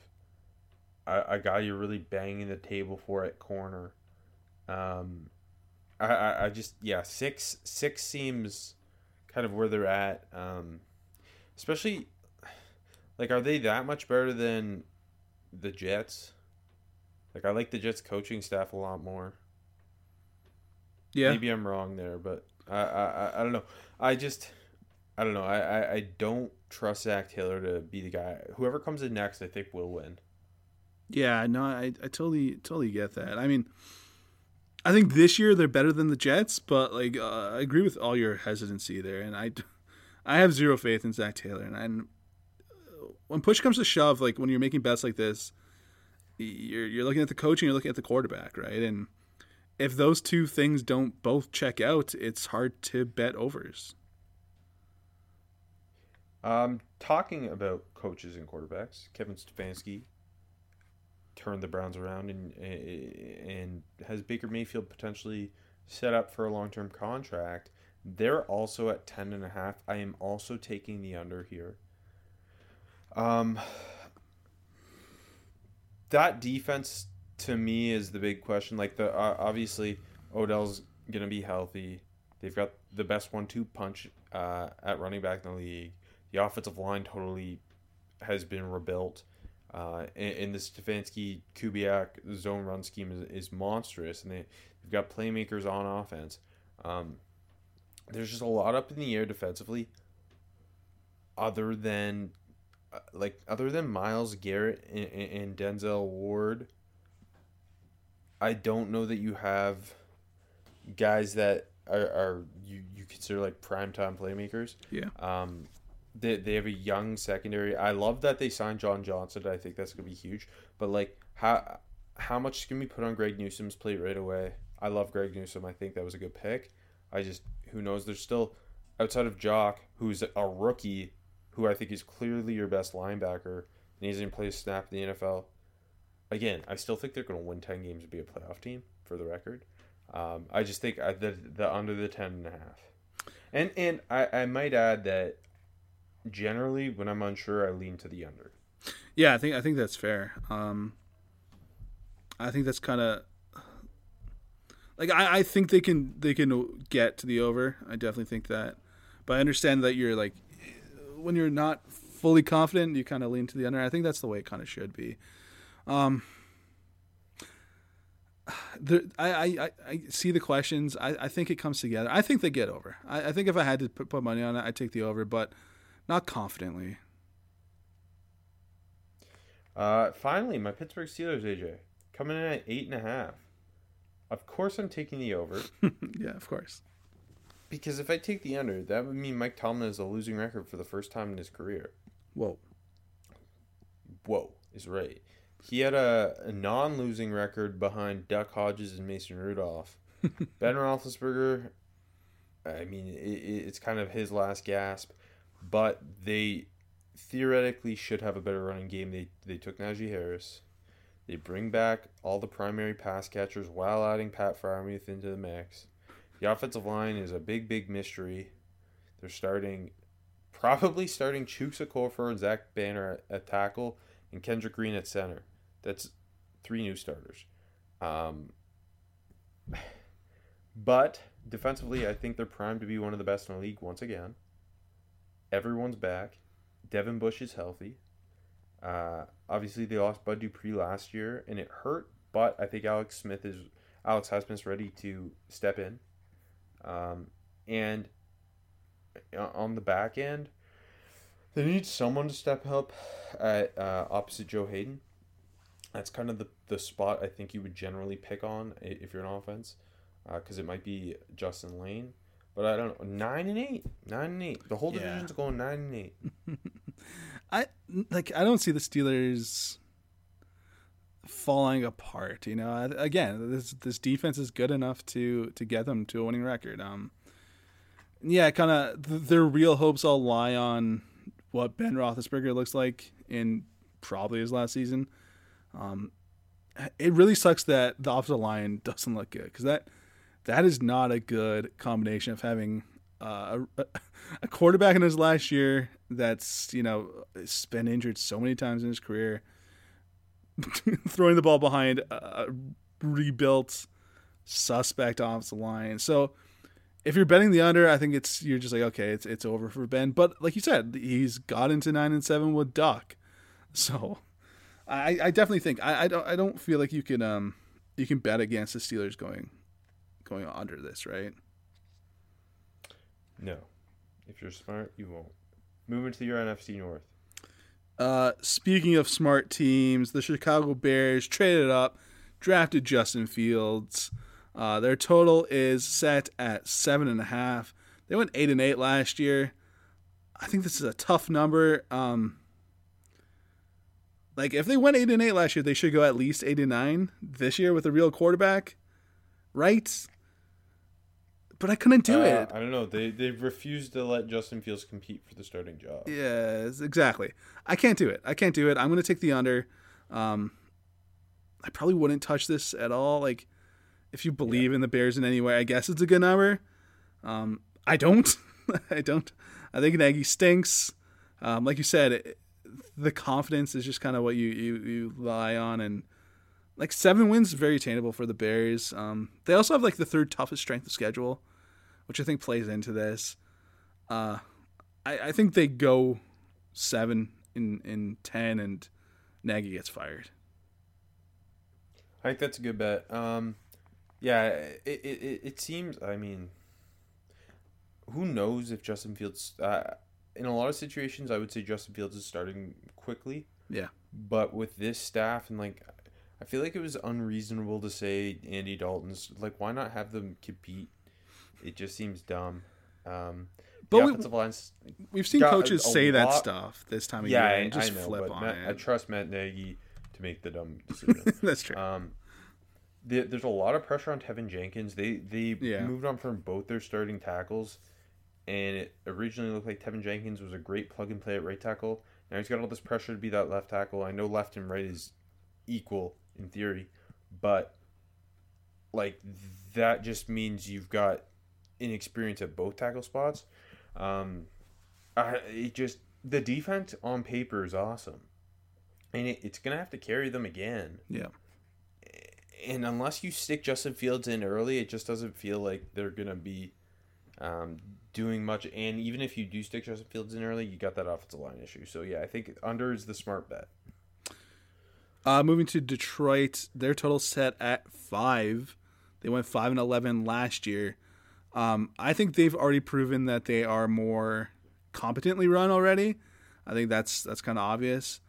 a, a guy you're really banging the table for at corner. Um, I, I, I just yeah six six seems kind of where they're at. Um, especially like are they that much better than the Jets? Like I like the Jets coaching staff a lot more. Yeah. Maybe I'm wrong there, but I I, I don't know. I just I don't know. I, I, I don't trust Zac Taylor to be the guy. Whoever comes in next, I think will win. Yeah, no, I, I totally totally get that. I mean, I think this year they're better than the Jets, but like uh, I agree with all your hesitancy there, and I, I have zero faith in Zac Taylor, and, and when push comes to shove, like when you're making bets like this, you're you're looking at the coaching, you're looking at the quarterback, right? And if those two things don't both check out, it's hard to bet overs. Um, talking about coaches and quarterbacks, Kevin Stefanski turned the Browns around and and has Baker Mayfield potentially set up for a long term contract. They're also at ten and a half. I am also taking the under here. Um, that defense to me is the big question. Like the uh, obviously Odell's gonna be healthy. They've got the best one-two punch uh, at running back in the league. The offensive line totally has been rebuilt. Uh, and, and the Stefanski Kubiak zone run scheme is, is monstrous, and they, they've got playmakers on offense. Um, there's just a lot up in the air defensively, other than uh, like other than Myles Garrett and, and Denzel Ward. I don't know that you have guys that are, are you, you consider like primetime playmakers. Yeah. Um, they, they have a young secondary. I love that they signed John Johnson. I think that's gonna be huge. But like how how much can we put on Greg Newsome's plate right away? I love Greg Newsome. I think that was a good pick. I just who knows? There's still outside of Jock, who's a rookie, who I think is clearly your best linebacker, and he's played a snap in the NFL. Again, I still think they're going to win ten games and be a playoff team. For the record, um, I just think I, the the under the ten and a half, and and I, I might add that generally when I'm unsure, I lean to the under. Yeah, I think I think that's fair. Um, I think that's kind of like I, I think they can they can get to the over. I definitely think that, but I understand that you're like when you're not fully confident, you kind of lean to the under. I think that's the way it kind of should be. Um, the, I, I, I see the questions. I, I think it comes together. I think they get over. I, I think if I had to put, put money on it, I'd take the over. But not confidently. Uh, finally, my Pittsburgh Steelers, AJ, coming in at eight and a half. Of course, I'm taking the over. yeah, of course. Because if I take the under, that would mean Mike Tomlin has a losing record for the first time in his career. Whoa. Whoa is right. He had a, a non-losing record behind Duck Hodges and Mason Rudolph. ben Roethlisberger, I mean, it, it's kind of his last gasp but they theoretically should have a better running game. They they took Najee Harris. They bring back all the primary pass catchers while adding Pat Freiermuth into the mix. The offensive line is a big, big mystery. They're starting, probably starting Chuks Okorafor and Zach Banner at, at, tackle and Kendrick Green at center. That's three new starters. Um, but defensively, I think they're primed to be one of the best in the league once again. Everyone's back. Devin Bush is healthy. Uh, obviously, they lost Bud Dupree last year, and it hurt. But I think Alex Smith is Alex Highsmith's ready to step in. Um, and on the back end, they need someone to step up at uh, opposite Joe Haden. That's kind of the, the spot I think you would generally pick on if you're an offense, because uh, it might be Justin Layne. But I don't know. Nine and eight. Nine and eight. The whole Yeah. division's going nine and eight. I like I don't see the Steelers falling apart. You know, again, this this defense is good enough to to get them to a winning record. Um, yeah, kind of th- their real hopes all lie on what Ben Roethlisberger looks like in probably his last season. Um, it really sucks that the offensive line doesn't look good because that that is not a good combination of having uh, a, quarterback in his last year that's you know been injured so many times in his career, throwing the ball behind a rebuilt suspect offensive line. So if you're betting the under, I think it's you're just like okay, it's it's over for Ben. But like you said, he's got into nine and seven with Duck, so I, I definitely think I, I don't I don't feel like you can um you can bet against the Steelers going going under this right. No. If you're smart, you won't. Moving to your NFC North. Uh, speaking of smart teams, the Chicago Bears traded up, drafted Justin Fields. Uh, their total is set at seven and a half. They went eight and eight last year. I think this is a tough number. Um, like if they went eight and eight last year, they should go at least eight and nine this year with a real quarterback, right? But I couldn't do Uh, it. I don't know. They they've refused to let Justin Fields compete for the starting job. Yes, exactly. I can't do it. I can't do it. I'm going to take the under. Um, I probably wouldn't touch this at all. Like, if you believe in the Bears in any way, I guess it's a good number. Um, I don't. I don't. I think Nagy stinks. Um, like you said, it, the confidence is just kind of what you, you you rely on, and like seven wins very attainable for the Bears. Um, they also have like the third toughest strength of schedule, which I think plays into this. Uh, I, I think they go seven in in ten, and Nagy gets fired. I think that's a good bet. Um, yeah, it, it, it, it seems. I mean, who knows if Justin Fields? Uh, in a lot of situations, I would say Justin Fields is starting quickly. Yeah. But with this staff and like, I feel like it was unreasonable to say Andy Dalton's like, why not have them compete? It just seems dumb. Um, But we, lines. We've seen Got a- coaches a say that stuff this time of yeah, year I, and just I know, flip on Matt, I trust Matt Nagy to make the dumb decision. That's true. Um, the, there's a lot of pressure on Teven Jenkins. They they Yeah. moved on from both their starting tackles, and it originally looked like Teven Jenkins was a great plug and play at right tackle. Now he's got all this pressure to be that left tackle. I know left and right is equal in theory, but like that just means you've got inexperience at both tackle spots. Um, I, it just the defense on paper is awesome, and it, it's gonna have to carry them again yeah. and unless you stick Justin Fields in early, it just doesn't feel like they're gonna be um, doing much. And even if you do stick Justin Fields in early, you got that offensive line issue. So yeah, I think under is the smart bet. Uh, moving to Detroit, their total set at five. They went five and eleven last year. Um, I think they've already proven that they are more competently run already. I think that's that's kind of obvious.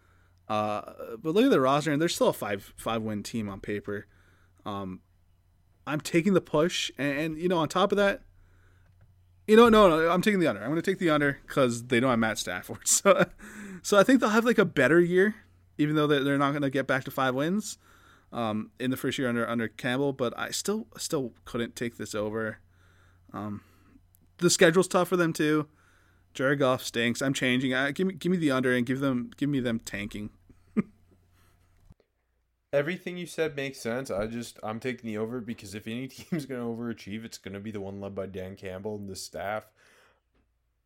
Uh, but look at the roster, and they're still a five five win team on paper. Um, I'm taking the push, and, and you know, on top of that, you know, no, no, I'm taking the under. I'm going to take the under because they don't have Matt Stafford. So, so I think they'll have like a better year, even though they're, not going to get back to five wins um, in the first year under under Campbell. But I still still couldn't take this over. Um, the schedule's tough for them too. Jared Goff stinks. I'm changing. I, give me give me the under and give them give me them tanking. everything you said makes sense. I just I'm taking the over because if any team's going to overachieve, it's going to be the one led by Dan Campbell and the staff.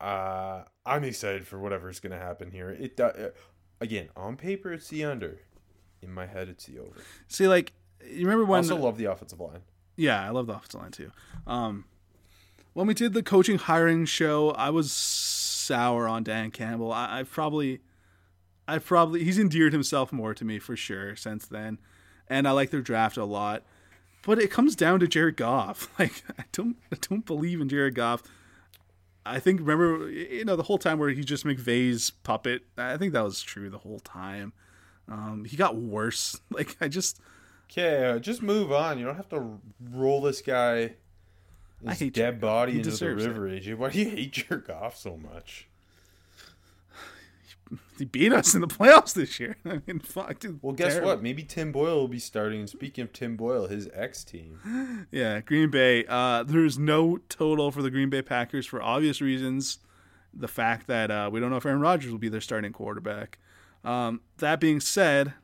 Uh, I'm excited for whatever's going to happen here. It uh, again on paper it's the under, in my head it's the over. See, like you remember when? I also love the offensive line. yeah, I love the offensive line too. Um, when we did the coaching hiring show, I was sour on Dan Campbell. I, I probably, I probably he's endeared himself more to me for sure since then, and I like their draft a lot. But it comes down to Jared Goff. Like I don't, I don't believe in Jared Goff. I think remember you know the whole time where he's just McVay's puppet. I think that was true the whole time. Um, he got worse. Like I just Okay, just move on. You don't have to roll this guy, I his hate dead body He into the it. river. AJ, why do you hate Jared Goff so much? He beat us in the playoffs this year. I mean, fuck. Dude, Well, guess terrible. what? Maybe Tim Boyle will be starting. Speaking of Tim Boyle, his ex team. Yeah, Green Bay. Uh, there's no total for the Green Bay Packers for obvious reasons. The fact that uh, we don't know if Aaron Rodgers will be their starting quarterback. Um, that being said,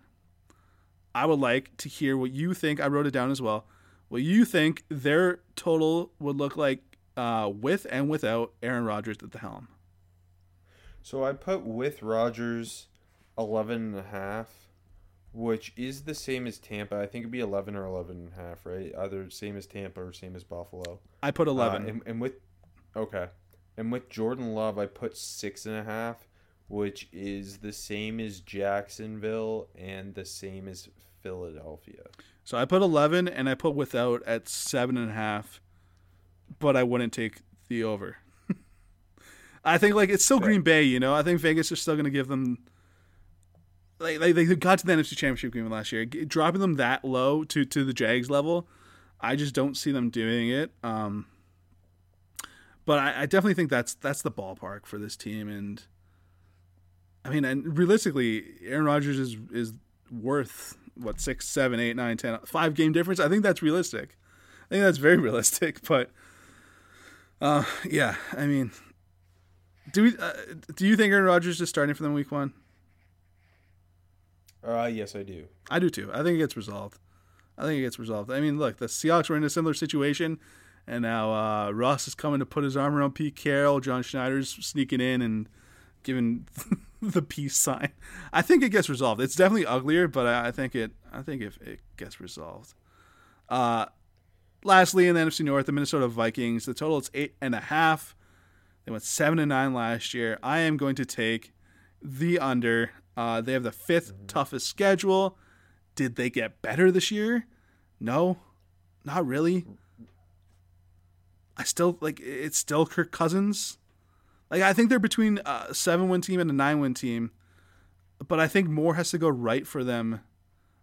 I would like to hear what you think. I wrote it down as well. What you think their total would look like uh, with and without Aaron Rodgers at the helm. So I put with Rodgers 11 and a half, which is the same as Tampa. I think it'd be 11 or 11 and a half, right? Either same as Tampa or same as Buffalo. I put Uh, 11. and, and with okay, and with Jordan Love, I put six and a half, which is the same as Jacksonville and the same as Philadelphia. So I put 11 and I put without at seven and a half, but I wouldn't take the over. I think like it's still Green Bay, you know. I think Vegas is still going to give them like, like they got to the NFC Championship game last year, dropping them that low to to the Jags level. I just don't see them doing it. Um, but I, I definitely think that's that's the ballpark for this team, and I mean, and realistically, Aaron Rodgers is is worth what six, seven, eight, nine, ten, five game difference. I think that's realistic. I think that's very realistic. But uh, yeah, I mean, do we? Uh, do you think Aaron Rodgers is starting for them week one? Uh, yes, I do. I do too. I think it gets resolved. I think it gets resolved. I mean, look, the Seahawks were in a similar situation, and now uh, Russ is coming to put his arm around Pete Carroll. John Schneider's sneaking in and giving the peace sign. I think it gets resolved. It's definitely uglier, but I, I think it. I think if it gets resolved. Uh, lastly, in the NFC North, the Minnesota Vikings. The total is eight and a half. They went seven and nine last year. I am going to take the under. Uh, they have the 5th toughest schedule. Did they get better this year? No, not really. I still like it's still Kirk Cousins. Like I think they're between a seven win team and a nine win team, but I think more has to go right for them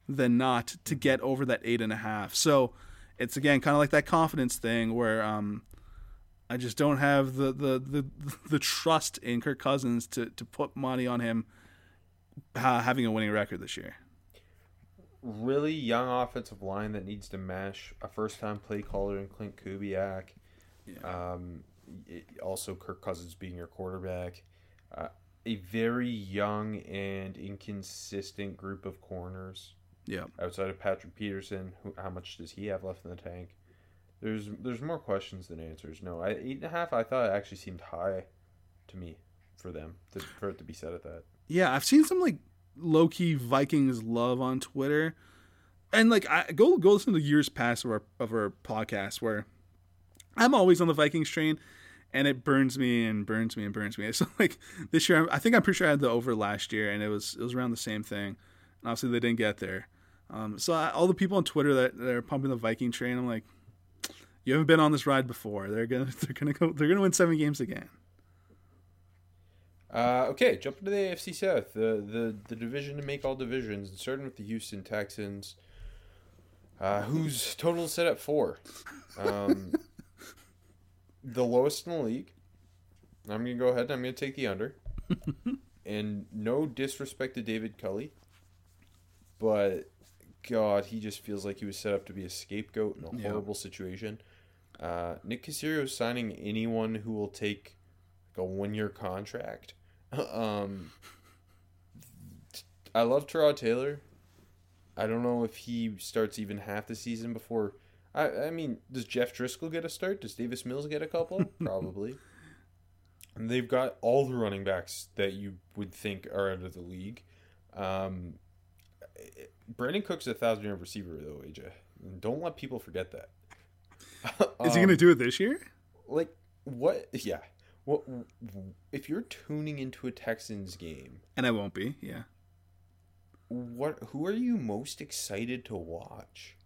than not to get over that eight and a half. So it's again kind of like that confidence thing where um, I just don't have the, the the the trust in Kirk Cousins to to put money on him uh, having a winning record this year. Really young offensive line that needs to mesh. A first-time play caller in Clint Kubiak. Um, it- also, Kirk Cousins being your quarterback. Uh, a very young and inconsistent group of corners. Yeah. outside of Patrick Peterson, who, how much does he have left in the tank? There's there's more questions than answers. No, I, eight and a half. I thought it actually seemed high to me for them to, for it to be set at that. Yeah, I've seen some like low key Vikings love on Twitter, and like I go go listen to the years past of our of our podcast where I'm always on the Vikings train, and it burns me and burns me and burns me. So like this year, I think I'm pretty sure I had the over last year, and it was it was around the same thing, and obviously they didn't get there. Um, so I, all the people on Twitter that, that are pumping the Viking train, I'm like, you haven't been on this ride before. They're gonna they're gonna go they're gonna win seven games again. Uh, okay, jump into the AFC South, the, the the division to make all divisions, and starting with the Houston Texans, uh, whose total is set at four, um, the lowest in the league. I'm gonna go ahead. and I'm gonna take the under, and no disrespect to David Culley, but God, he just feels like he was set up to be a scapegoat in a Yeah. horrible situation. Uh, Nick Caserio signing anyone who will take like a one-year contract. um, I love Tyrod Taylor, I don't know if he starts even half the season before. I, I mean, does Jeff Driskel get a start? Does Davis Mills get a couple? Probably. And they've got all the running backs that you would think are out of the league. Um, Brandin Cook's a thousand yard receiver though, AJ. Don't let people forget that. Is he going to um, do it this year? like what? Yeah. What if you're tuning into a Texans game? And I won't be. Yeah. What? Who are you most excited to watch?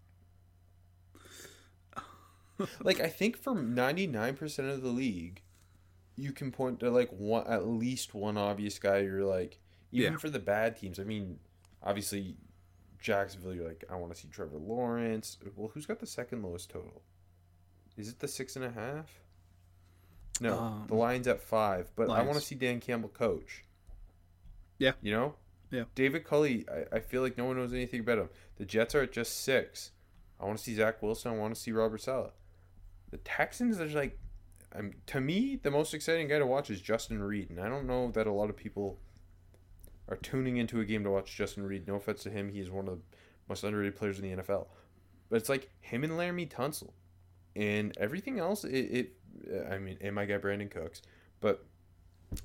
like I think for ninety nine percent of the league, you can point to like one at least one obvious guy. You're like even Yeah. for the bad teams. I mean, obviously Jacksonville. You're like I want to see Trevor Lawrence. Well, who's got the second lowest total? Is it the six and a half? No, Um, the Lions at five. But I want to see Dan Campbell coach. Yeah. You know. Yeah. David Culley, I, I feel like no one knows anything about him. The Jets are at just six. I want to see Zach Wilson. I want to see Robert Saleh. The Texans are like, um, to me, the most exciting guy to watch is Justin Reid, and I don't know that a lot of people are tuning into a game to watch Justin Reid. No offense to him, he is one of the most underrated players in the NFL. But it's like him and Laremy Tunsil, and everything else. It, it I mean, and my guy Brandin Cooks, but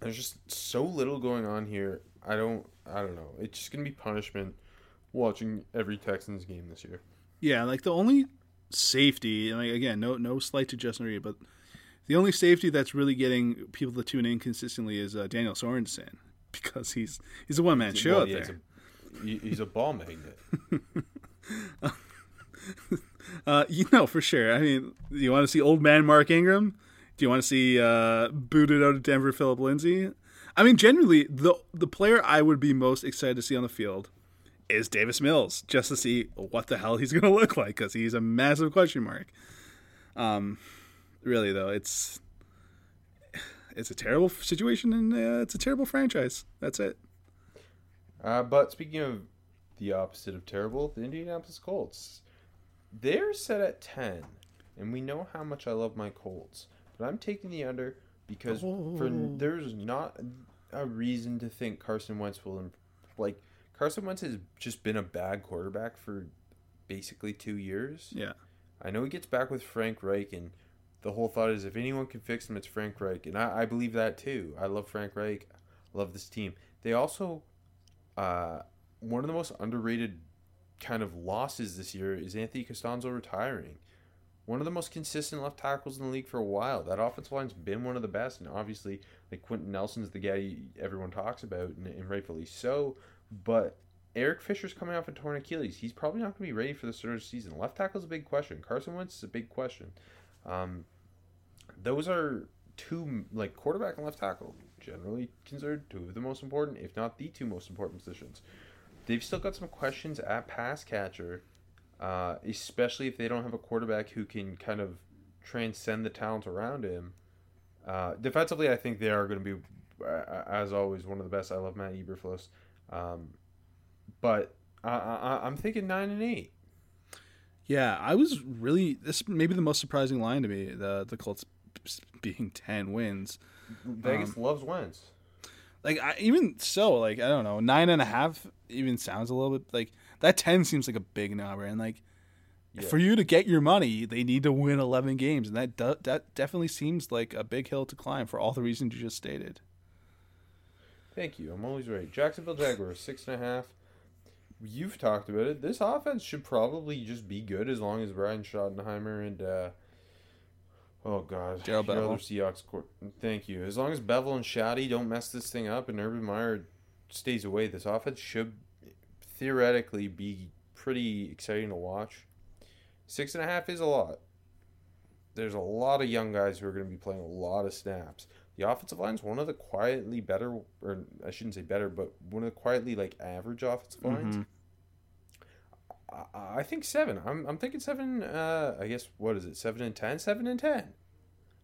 there's just so little going on here. I don't, I don't know. It's just gonna be punishment watching every Texans game this year. Yeah, like the only safety, and like again, no no slight to Justin Reid, but the only safety that's really getting people to tune in consistently is uh, Daniel Sorensen because he's he's a one man show Well, out yeah, there. He's a, he- he's a ball magnet. Uh, you know for sure. I mean, do you want to see old man Mark Ingram? Do you want to see uh, booted out of Denver Phillip Lindsay? I mean, generally, the the player I would be most excited to see on the field is Davis Mills, just to see what the hell he's going to look like because he's a massive question mark. Um, really though, it's it's a terrible situation and uh, it's a terrible franchise. That's it. Uh, but speaking of the opposite of terrible, the Indianapolis Colts, they're set at ten, and we know how much I love my Colts. But I'm taking the under because for there's not a reason to think Carson Wentz will like Carson Wentz has just been a bad quarterback for basically two years. Yeah. I know he gets back with Frank Reich, and the whole thought is if anyone can fix him, it's Frank Reich, and I, I believe that too. I love Frank Reich, I love this team. They also, uh, one of the most underrated kind of losses this year is Anthony Castonzo retiring. One of the most consistent left tackles in the league for a while. That offensive line's been one of the best, and obviously, like Quenton Nelson's the guy everyone talks about, and, and rightfully so. But Eric Fisher's coming off a torn Achilles. He's probably not going to be ready for the start of the season. Left tackle's a big question. Carson Wentz is a big question. Um, those are two, like quarterback and left tackle, generally considered two of the most important, if not the two most important positions. They've still got some questions at pass catcher, uh, especially if they don't have a quarterback who can kind of transcend the talent around him. Uh, defensively, I think they are going to be, as always, one of the best. I love Matt Eberflus. Um, but I, I, I'm thinking nine and eight. Yeah, I was really this may be the most surprising line to me. The the Colts being ten wins. Vegas loves Wentz. Like I, even so, like I don't know, nine and a half even sounds a little bit like that. Ten seems like a big number, and like Yeah. for you to get your money, they need to win eleven games, and that do, that definitely seems like a big hill to climb for all the reasons you just stated. Thank you. I'm always right. Jacksonville Jaguars six and a half. You've talked about it. This offense should probably just be good as long as Brian Schottenheimer and uh, oh god, Darrell Bevell. other Seahawks. Court. Thank you. As long as Bevell and Shotty don't mess this thing up and Urban Meyer stays away, this offense should theoretically be pretty exciting to watch. Six and a half is a lot. There's a lot of young guys who are going to be playing a lot of snaps. The offensive line is one of the quietly better, or I shouldn't say better, but one of the quietly like average offensive lines. Mm-hmm. I, think seven. I'm, I'm thinking seven. Uh, I guess what is it? Seven and ten. Seven and ten.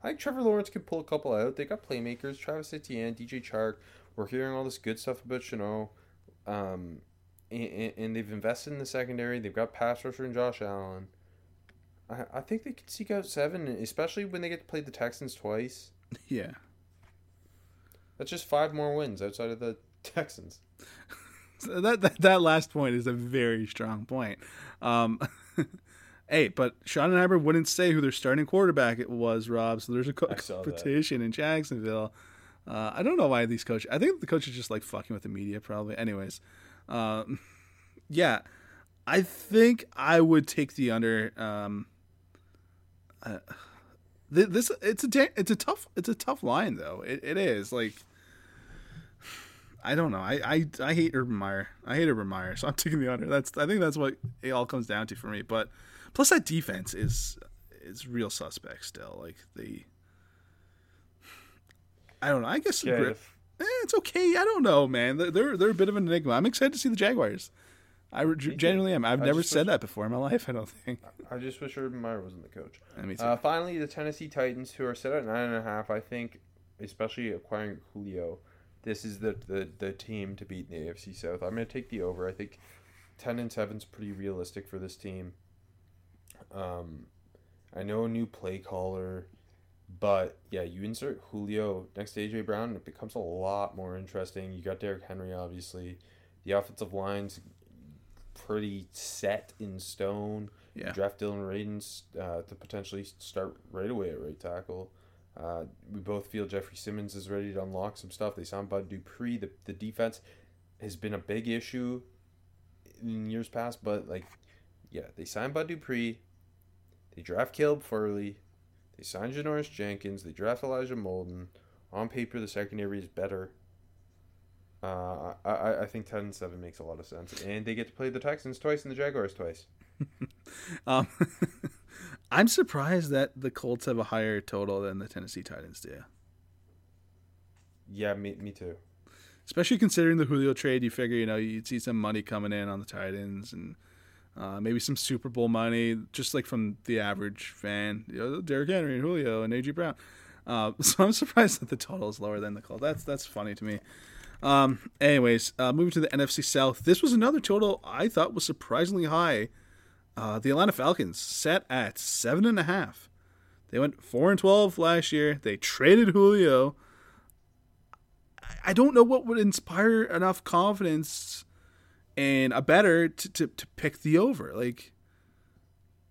I think Trevor Lawrence can pull a couple out. They got playmakers: Travis Etienne, DJ Chark. We're hearing all this good stuff about Shenault. Um, and, and they've invested in the secondary. They've got pass rusher and Josh Allen. I, I think they could seek out seven, especially when they get to play the Texans twice. Yeah, That's just five more wins outside of the Texans. So that, that that last point is a very strong point. Um, hey, but Sean and Iber wouldn't say who their starting quarterback it was, Rob. So there's a co- saw that. competition in Jacksonville. Uh, I don't know why these coaches. I think the coaches just like fucking with the media, probably. Anyways, um, yeah, I think I would take the under. Um, uh, this it's a it's a tough it's a tough line though. It, it is like I don't know. I, I I hate Urban Meyer. I hate Urban Meyer, so I'm taking the under. That's I think that's what it all comes down to for me. But plus that defense is is real suspect still. Like the I don't know. I guess Yeah, grip. if- Eh, it's okay. I don't know, man. They're, they're they're a bit of an enigma. I'm excited to see the Jaguars. I re- genuinely am. I've I never said wish- that before in my life. I don't think. I just wish Urban Meyer wasn't the coach. Uh, finally, the Tennessee Titans, who are set at nine and a half, I think, especially acquiring Julio, this is the the, the team to beat in the AFC South. I'm going to take the over. I think ten and seven is pretty realistic for this team. Um, I know a new play caller, but yeah, you insert Julio next to AJ Brown, it becomes a lot more interesting. You got Derrick Henry, obviously. The offensive line's pretty set in stone. Yeah. You draft Dillon Radunz uh, to potentially start right away at right tackle. Uh, we both feel Jeffrey Simmons is ready to unlock some stuff. They signed Bud Dupree. The, the defense has been a big issue in years past, but like, yeah, they signed Bud Dupree. They draft Caleb Farley. They signed Janoris Jenkins. They draft Elijah Molden. On paper, the secondary is better. Uh, I, I, think 10 and 7 makes a lot of sense. And they get to play the Texans twice and the Jaguars twice. Um, I'm surprised that the Colts have a higher total than the Tennessee Titans do. Yeah, me, me too. Especially considering the Julio trade, you figure you know you'd see some money coming in on the Titans and uh, maybe some Super Bowl money, just like from the average fan. You know, Derrick Henry and Julio and AJ Brown. Uh, so I'm surprised that the total is lower than the Colts. That's that's funny to me. Um, anyways, uh, moving to the NFC South. This was another total I thought was surprisingly high. Uh, the Atlanta Falcons set at seven and a half. They went four and twelve last year. They traded Julio. I- don't know what would inspire enough confidence and a better to, to, to pick the over. Like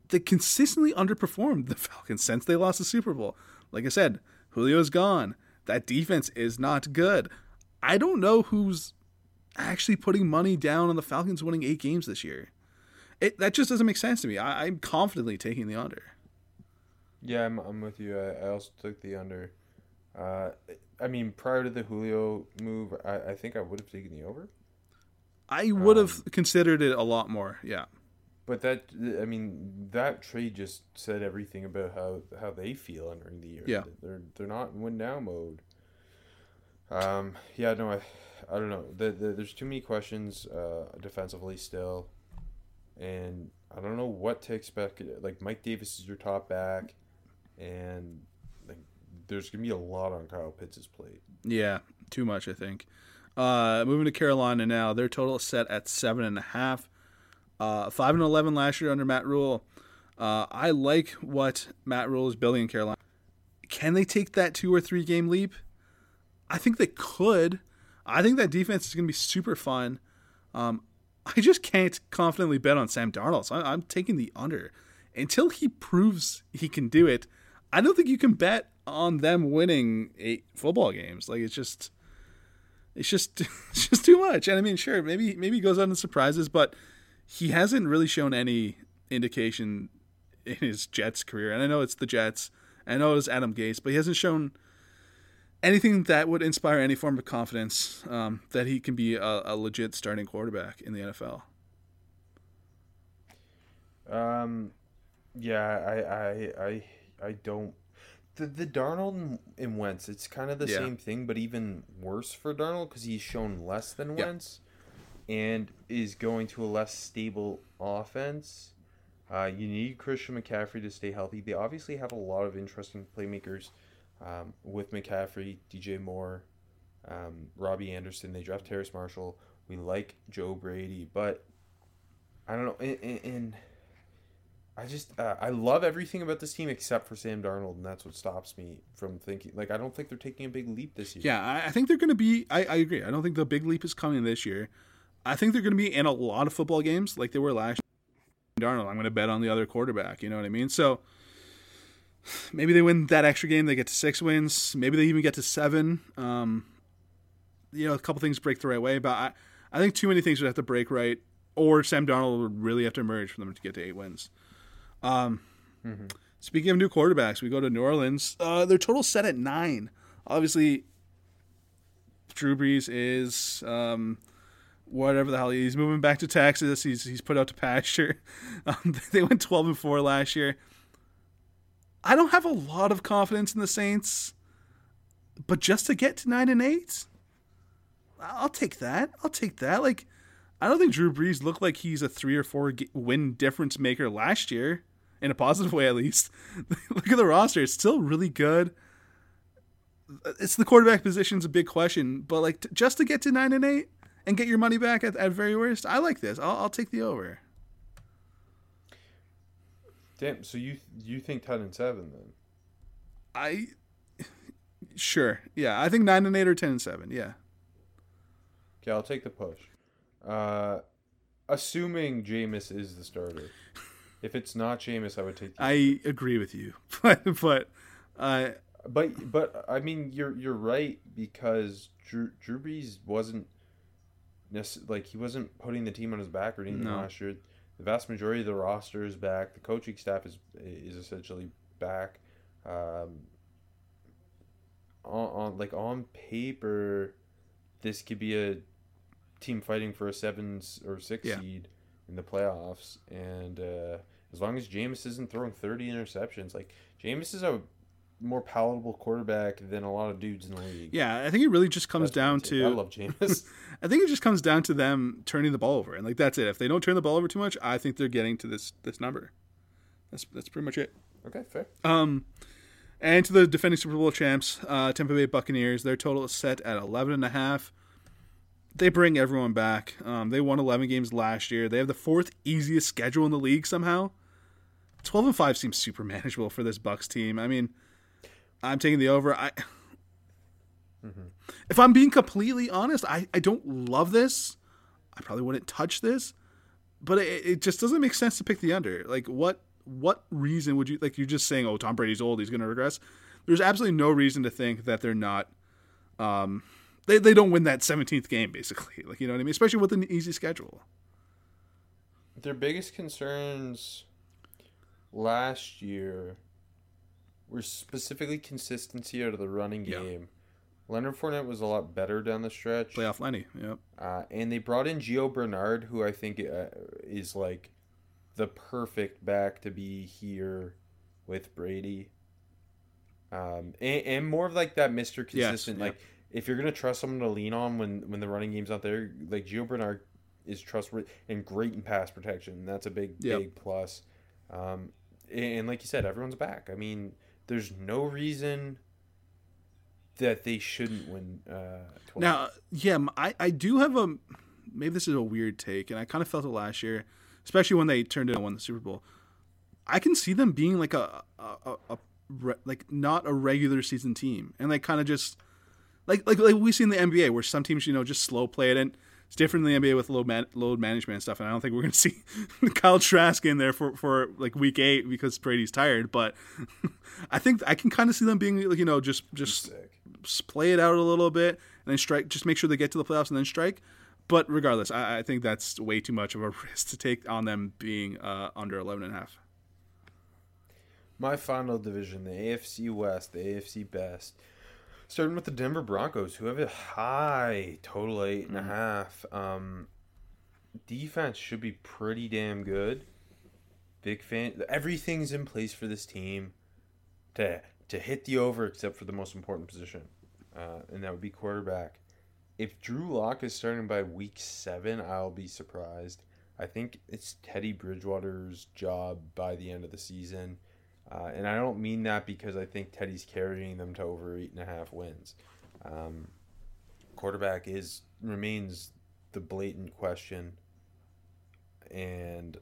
they consistently underperformed the Falcons since they lost the Super Bowl. Like I said, Julio's gone. That defense is not good. I don't know who's actually putting money down on the Falcons winning eight games this year. It that just doesn't make sense to me. I, I'm confidently taking the under. Yeah, I'm, I'm with you. I, I also took the under. Uh, I mean, prior to the Julio move, I, I think I would have taken the over. I would have considered it a lot more. Yeah. But that, I mean, that trade just said everything about how, how they feel entering the year. Yeah. they're they're not in win now mode. Um, yeah, no, I, I don't know. The, the, there's too many questions uh, defensively still, and I don't know what to expect. Like Mike Davis is your top back, and like there's gonna be a lot on Kyle Pitts's plate. Yeah, too much, I think. Uh, moving to Carolina now, their total is set at seven and a half. Uh, five and eleven last year under Matt Rhule. Uh, I like what Matt Rhule is building in Carolina. Can they take that two or three game leap? I think they could. I think that defense is going to be super fun. Um, I just can't confidently bet on Sam Darnold. So I- I'm taking the under until he proves he can do it. I don't think you can bet on them winning eight football games. Like it's just, it's just, it's just too much. And I mean, sure, maybe maybe he goes out and surprises, but he hasn't really shown any indication in his Jets career. And I know it's the Jets. I know it's Adam Gase, but he hasn't shown anything that would inspire any form of confidence um, that he can be a, a legit starting quarterback in the NFL. Um, yeah, I, I, I, I don't. The the Darnold and, Wentz, it's kind of the Yeah. same thing, but even worse for Darnold because he's shown less than Yeah. Wentz, and is going to a less stable offense. Uh, you need Christian McCaffrey to stay healthy. They obviously have a lot of interesting playmakers um, with McCaffrey, DJ Moore, um, Robbie Anderson. They draft Terrace Marshall. We like Joe Brady, but I don't know. And, I just uh, I love everything about this team except for Sam Darnold, and that's what stops me from thinking. Like I don't think they're taking a big leap this year. Yeah, I, think they're going to be. I, I agree. I don't think the big leap is coming this year. I think they're going to be in a lot of football games like they were last. Darnold, I'm going to bet on the other quarterback. You know what I mean? So maybe they win that extra game. They get to six wins. Maybe they even get to seven. Um, you know, a couple things break the right way, but I, I think too many things would have to break right, or Sam Darnold would really have to emerge for them to get to eight wins. Um, Speaking of new quarterbacks, we go to New Orleans. Uh, their total set at nine. Obviously, Drew Brees is um, whatever the hell he's moving back to Texas. He's he's put out to pasture. Um, they went twelve and four last year. I don't have a lot of confidence in the Saints, but just to get to nine and eight, I'll take that. I'll take that. Like, I don't think Drew Brees looked like he's a three or four win difference maker last year, in a positive way at least. Look at the roster; it's still really good. It's the quarterback position's a big question, but like t- just to get to nine and eight and get your money back at, at very worst, I like this. I'll, I'll take the over. Damn. So you you think ten and seven then? I sure, yeah. I think nine and eight or ten and seven. Yeah, Okay, I'll take the push. Uh, assuming Jameis is the starter. If it's not Jameis, I would take. The I agree with you, but but uh, But but I mean you're you're right because Drew Drew Brees wasn't necess- like he wasn't putting the team on his back or anything No. last year. The vast majority of the roster is back. The coaching staff is is essentially back. Um, on, on like on paper, this could be a team fighting for a seven or six Yeah. seed in the playoffs, and uh, as long as Jameis isn't throwing thirty interceptions, like Jameis is a more palatable quarterback than a lot of dudes in the league. yeah, I think it really just comes That's down to I love Jameis. I think it just comes down to them turning the ball over, and like that's it. If they don't turn the ball over too much, I think they're getting to this this number. That's that's pretty much it. okay, fair. Um, and to the defending Super Bowl champs, uh, Tampa Bay Buccaneers, their total is set at eleven and a half. They bring everyone back. Um, they won eleven games last year. They have the fourth easiest schedule in the league somehow. Twelve and five seems super manageable for this Bucs team. I mean, I'm taking the over. I. If I'm being completely honest, I, I don't love this. I probably wouldn't touch this, but it, it just doesn't make sense to pick the under. Like what what reason would you like? You're just saying, oh, Tom Brady's old, he's going to regress. There's absolutely no reason to think that they're not. Um, they they don't win that 17th game basically. Like you know what I mean, especially with an easy schedule. Their biggest concerns last year were specifically consistency out of the running Yeah. game. Leonard Fournette was a lot better down the stretch. Playoff Lenny. Yep. Uh, and they brought in Gio Bernard, who I think uh, is like the perfect back to be here with Brady. Um, and, and more of like that Mister Consistent. yeah. Like if you're gonna trust someone to lean on when when the running game's not there, like Gio Bernard is trustworthy and great in pass protection. That's a big Yep. big plus. Um, and, and like you said, everyone's back. I mean, there's no reason that they shouldn't win. Uh, 12. Now, yeah, I, I do have a maybe this is a weird take, and I kind of felt it last year, especially when they turned it and won the Super Bowl. I can see them being like a, a, a, a like not a regular season team, and like kind of just like like like we see in the NBA where some teams you know just slow play it, and it's different in the NBA with load man, load management and stuff. And I don't think we're gonna see Kyle Trask in there for for like week eight because Brady's tired, but I think I can kind of see them being like you know just just play it out a little bit and then strike. Just make sure they get to the playoffs and then strike. But regardless, I, I think that's way too much of a risk to take on them being uh, under 11 and a half. My final division, the AFC West, the AFC best. Starting with the Denver Broncos, who have a high total eight and a half. Um, defense should be pretty damn good. Big fan. Everything's in place for this team to to hit the over, except for the most important position, uh, and that would be quarterback. If Drew Lock is starting by week seven, I'll be surprised. I think it's Teddy Bridgewater's job by the end of the season. Uh, and I don't mean that because I think Teddy's carrying them to over eight and a half wins. Um, quarterback is remains the blatant question, and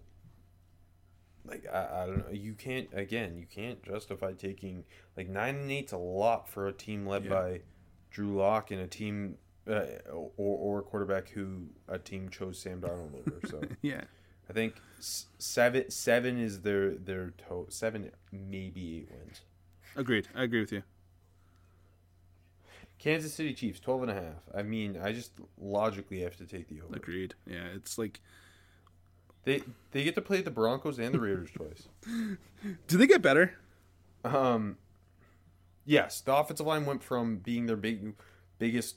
like I, I don't know, you can't again you can't justify taking like nine and eight's a lot for a team led Yeah. by Drew Lock and a team uh, or or a quarterback who a team chose Sam Darnold over. So Yeah. I think seven seven is their their to- seven maybe eight wins. Agreed. I agree with you. Kansas City Chiefs 12 and a half. I mean, I just logically have to take the over. Agreed. Yeah. It's like, They they get to play the Broncos and the Raiders twice. do they get better? Um, yes, the offensive line went from being their big biggest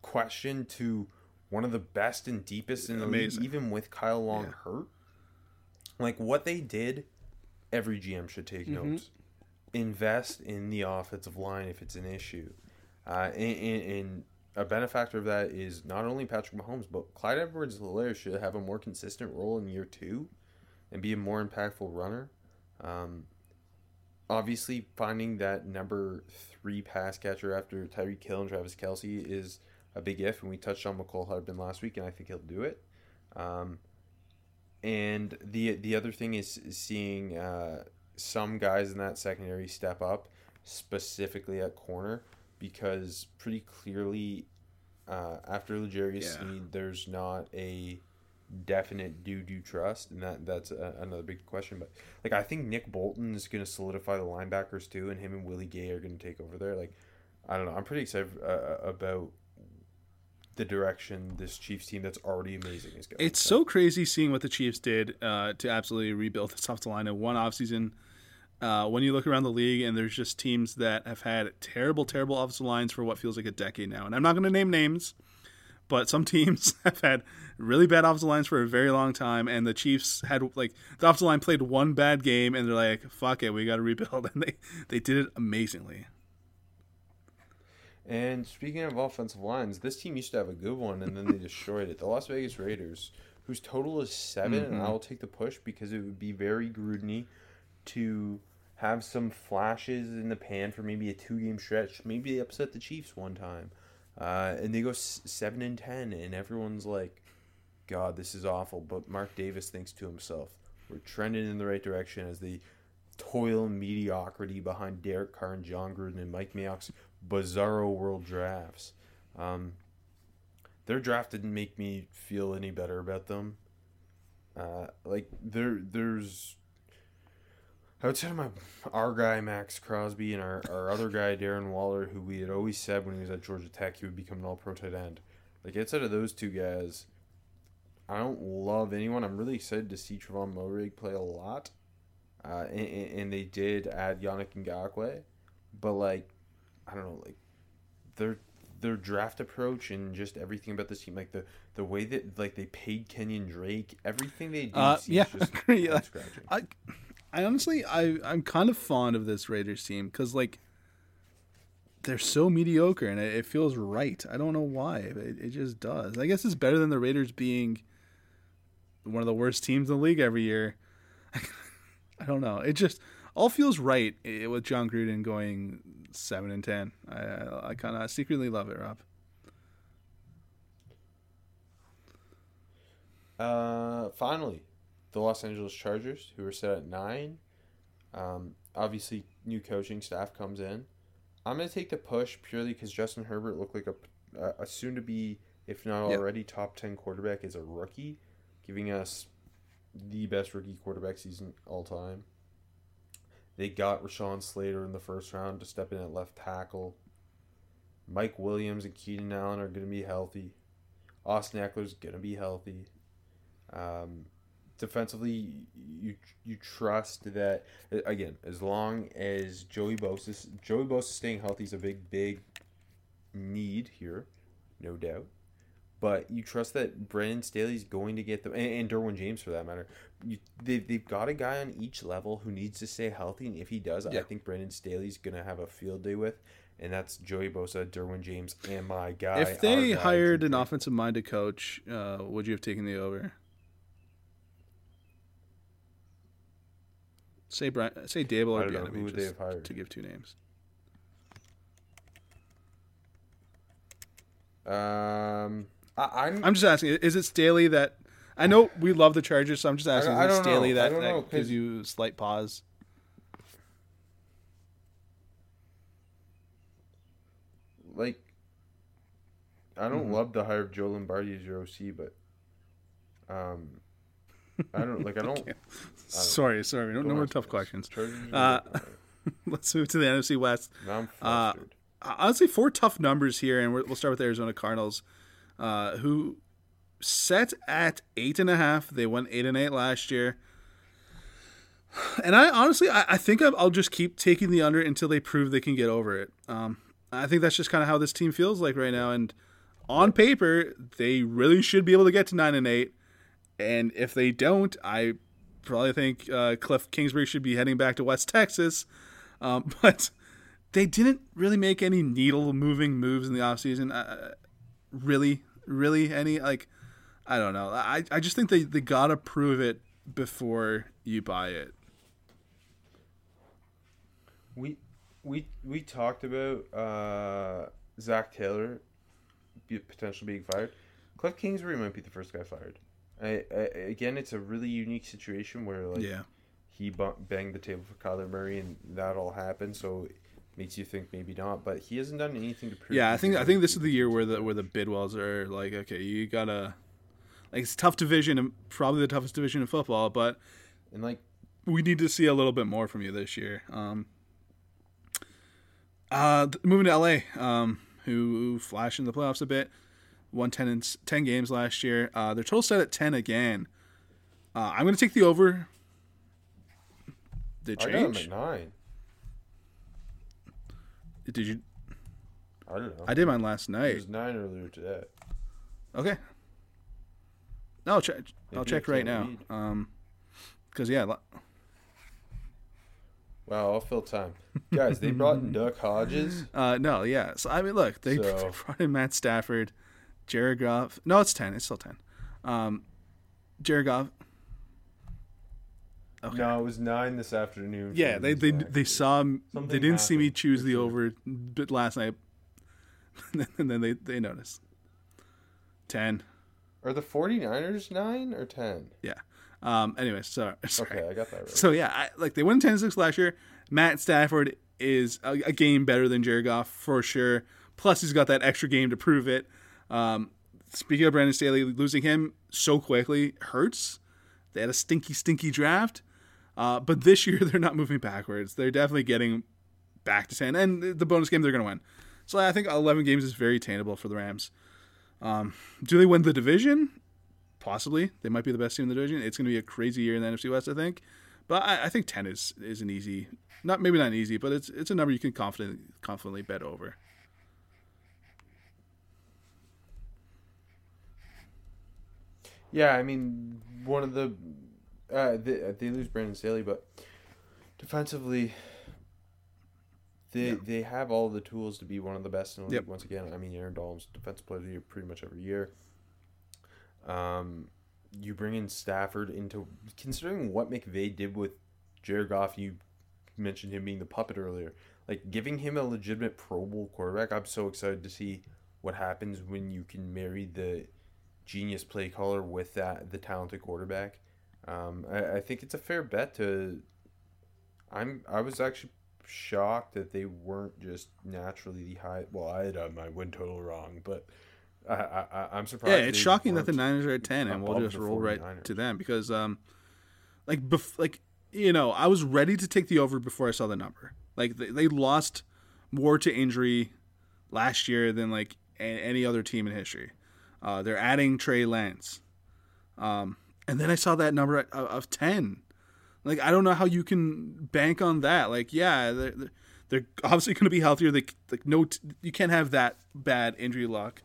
question to one of the best and deepest in the Amazing. league, even with Kyle Long Yeah. hurt. Like what they did, every GM should take Mm-hmm. notes. Invest in the offensive line if it's an issue. Uh, and, and, and a benefactor of that is not only Patrick Mahomes, but Clyde Edwards-Helaire should have a more consistent role in year two, and be a more impactful runner. Um, obviously finding that number three pass catcher after Tyreek Hill and Travis Kelce is a big if, and we touched on Mecole Hardman last week, and I think he'll do it. Um, and the the other thing is seeing uh, some guys in that secondary step up, specifically at corner, because pretty clearly uh, after L'Jarius Yeah. Sneed, there's not a definite do do trust, and that that's a, another big question. But like I think Nick Bolton is going to solidify the linebackers too, and him and Willie Gay are going to take over there. Like I don't know, I'm pretty excited uh, about the direction this Chiefs team that's already amazing is going. It's so crazy seeing what the Chiefs did uh, to absolutely rebuild this offensive line in one offseason. Uh, when you look around the league and there's just teams that have had terrible, terrible offensive lines for what feels like a decade now. And I'm not going to name names, but some teams have had really bad offensive lines for a very long time. And the Chiefs had, like, the offensive line played one bad game and they're like, fuck it, we got to rebuild. And they, they did it amazingly. And speaking of offensive lines, this team used to have a good one, and then they destroyed it. The Las Vegas Raiders, whose total is 7 Mm-hmm. and I will take the push because it would be very Grudny to have some flashes in the pan for maybe a two-game stretch. Maybe they upset the Chiefs one time, uh, and they go s- seven and ten, and everyone's like, "God, this is awful." But Mark Davis thinks to himself, "We're trending in the right direction as the toil mediocrity behind Derek Carr and Jon Gruden and Mike Mayock's bizarro world drafts. Um, their draft didn't make me feel any better about them. Uh, like there, there's outside of my our guy Maxx Crosby and our, our other guy Darren Waller, who we had always said when he was at Georgia Tech he would become an All Pro tight end. Like outside of those two guys, I don't love anyone. I'm really excited to see Tre'von Moehrig play a lot. Uh, and and they did add Yannick Ngakoue, but like, I don't know, like their their draft approach and just everything about this team, like the the way that like they paid Kenyan Drake, everything they do, Uh, seems yeah, just yeah. scratching. I, I honestly, I, I'm kind of fond of this Raiders team because like they're so mediocre and it, it feels right. I don't know why, but it, it just does. I guess it's better than the Raiders being one of the worst teams in the league every year. I don't know. It just all feels right with Jon Gruden going seven and ten. I, I, I kind of secretly love it, Rob. Uh, finally, the Los Angeles Chargers, who are set at nine. Um, obviously, new coaching staff comes in. I'm gonna take the push purely because Justin Herbert looked like a a, soon to be, if not Yep. already, top ten quarterback as a rookie, giving us the best rookie quarterback season all time. They got Rashawn Slater in the first round to step in at left tackle. Mike Williams and Keenan Allen are going to be healthy. Austin Ekeler's going to be healthy. Um, defensively, you you trust that again as long as Joey Bosa Joey Bosa staying healthy is a big big need here, no doubt. But you trust that Brandon Staley's going to get them, and, and Derwin James for that matter. You, they they've got a guy on each level who needs to stay healthy, and if he does, I think Brandon Staley's gonna have a field day with, and that's Joey Bosa, Derwin James, and my guy. if they guy, hired an Brees. offensive minded coach, uh, would you have taken the over? Say Brian, say Daboll or I don't know. Who Bieniemy, would they just have hired? to give two names. Um, I, I'm I'm just asking: Is it Staley that? I know we love the Chargers, so I'm just asking: I it don't know. Staley that, that know, gives you a slight pause? like I don't Mm-hmm. love the hire of Joe Lombardi as your OC, but um, I don't like. I don't. Sorry, sorry. No, no don't more tough this. questions. Uh. Let's move to the NFC West. now I'm uh, honestly four tough numbers here, and we'll start with the Arizona Cardinals, uh, who set at eight and a half. They went eight and eight last year, and I honestly I, I think I'll just keep taking the under until they prove they can get over it. Um, I think that's just kind of how this team feels like right now, and on paper they really should be able to get to nine and eight, and if they don't, I probably think uh, Cliff Kingsbury should be heading back to West Texas. Um, but they didn't really make any needle moving moves in the offseason. Uh, really, really any like I don't know. I, I just think they, they gotta prove it before you buy it. We we we talked about uh, Zac Taylor be, potentially being fired. Cliff Kingsbury might be the first guy fired. I, I, again, it's a really unique situation where like Yeah. he banged the table for Kyler Murray and that all happened. So it makes you think maybe not, but he hasn't done anything to prove. Yeah, I think I think this is the year where the where the Bidwells are like, okay, you gotta like it's a tough division and probably the toughest division in football, but and like we need to see a little bit more from you this year. Um, uh, moving to LA, um, who flashed in the playoffs a bit, won 10, in, 10 games last year. Uh, their total set at 10 again. Uh, I'm going to take the over. Did I got him change? at nine. Did you? I don't know. I did mine last night. It was nine earlier today. Okay. No, I'll check. I'll check right now. can't read. Um, because yeah, lo- Wow, I'll fill time, guys. They brought in Duck Hodges. Uh, no, yeah. So I mean, look, they So- brought in Matt Stafford, Jared Goff. No, it's ten. It's still ten. Um, Jared Goff. Okay. No, it was nine this afternoon. Yeah, they they Zach. they saw. m- They didn't see me choose the over bit last night, and then they they noticed. Ten. Are the 49ers nine or ten? Yeah. Um. Anyway, so sorry. Okay, I got that right. So yeah, I, like they won 10-6 last year. Matt Stafford is a, a game better than Jared Goff for sure. Plus, he's got that extra game to prove it. Um, speaking of Brandon Staley, losing him so quickly hurts. They had a stinky, stinky draft, uh, but this year they're not moving backwards. They're definitely getting back to ten, and the bonus game they're going to win. So I think eleven games is very attainable for the Rams. Um, do they win the division? Possibly. They might be the best team in the division. It's going to be a crazy year in the NFC West, I think. But I, I think ten is is an easy, not maybe not an easy, but it's it's a number you can confidently confidently bet over. Yeah, I mean, one of the uh, they, they lose Brandon Staley, but defensively, they Yeah. they have all the tools to be one of the best in the league. Yep. Once again, I mean, Aaron Donald's defensive player of the year pretty much every year. Um, you bring in Stafford into considering what McVay did with Jared Goff. You mentioned him being the puppet earlier, like giving him a legitimate Pro Bowl quarterback. I'm so excited to see what happens when you can marry the genius play caller with that the talented quarterback. Um, I, I think it's a fair bet to. I'm I was actually shocked that they weren't just naturally the high. Well, I had uh, my win total wrong, but I, I I- I'm surprised. Yeah, it's shocking that the. Niners are at ten, and we'll just roll right 49ers. to them because, um, like, bef- like you know, I was ready to take the over before I saw the number. Like they, they lost more to injury last year than like a- any other team in history. Uh, they're adding Trey Lance, um, and then I saw that number at, of ten. Like I don't know how you can bank on that. Like yeah, they're, they're- obviously going to be healthier. They like no, t- you can't have that bad injury luck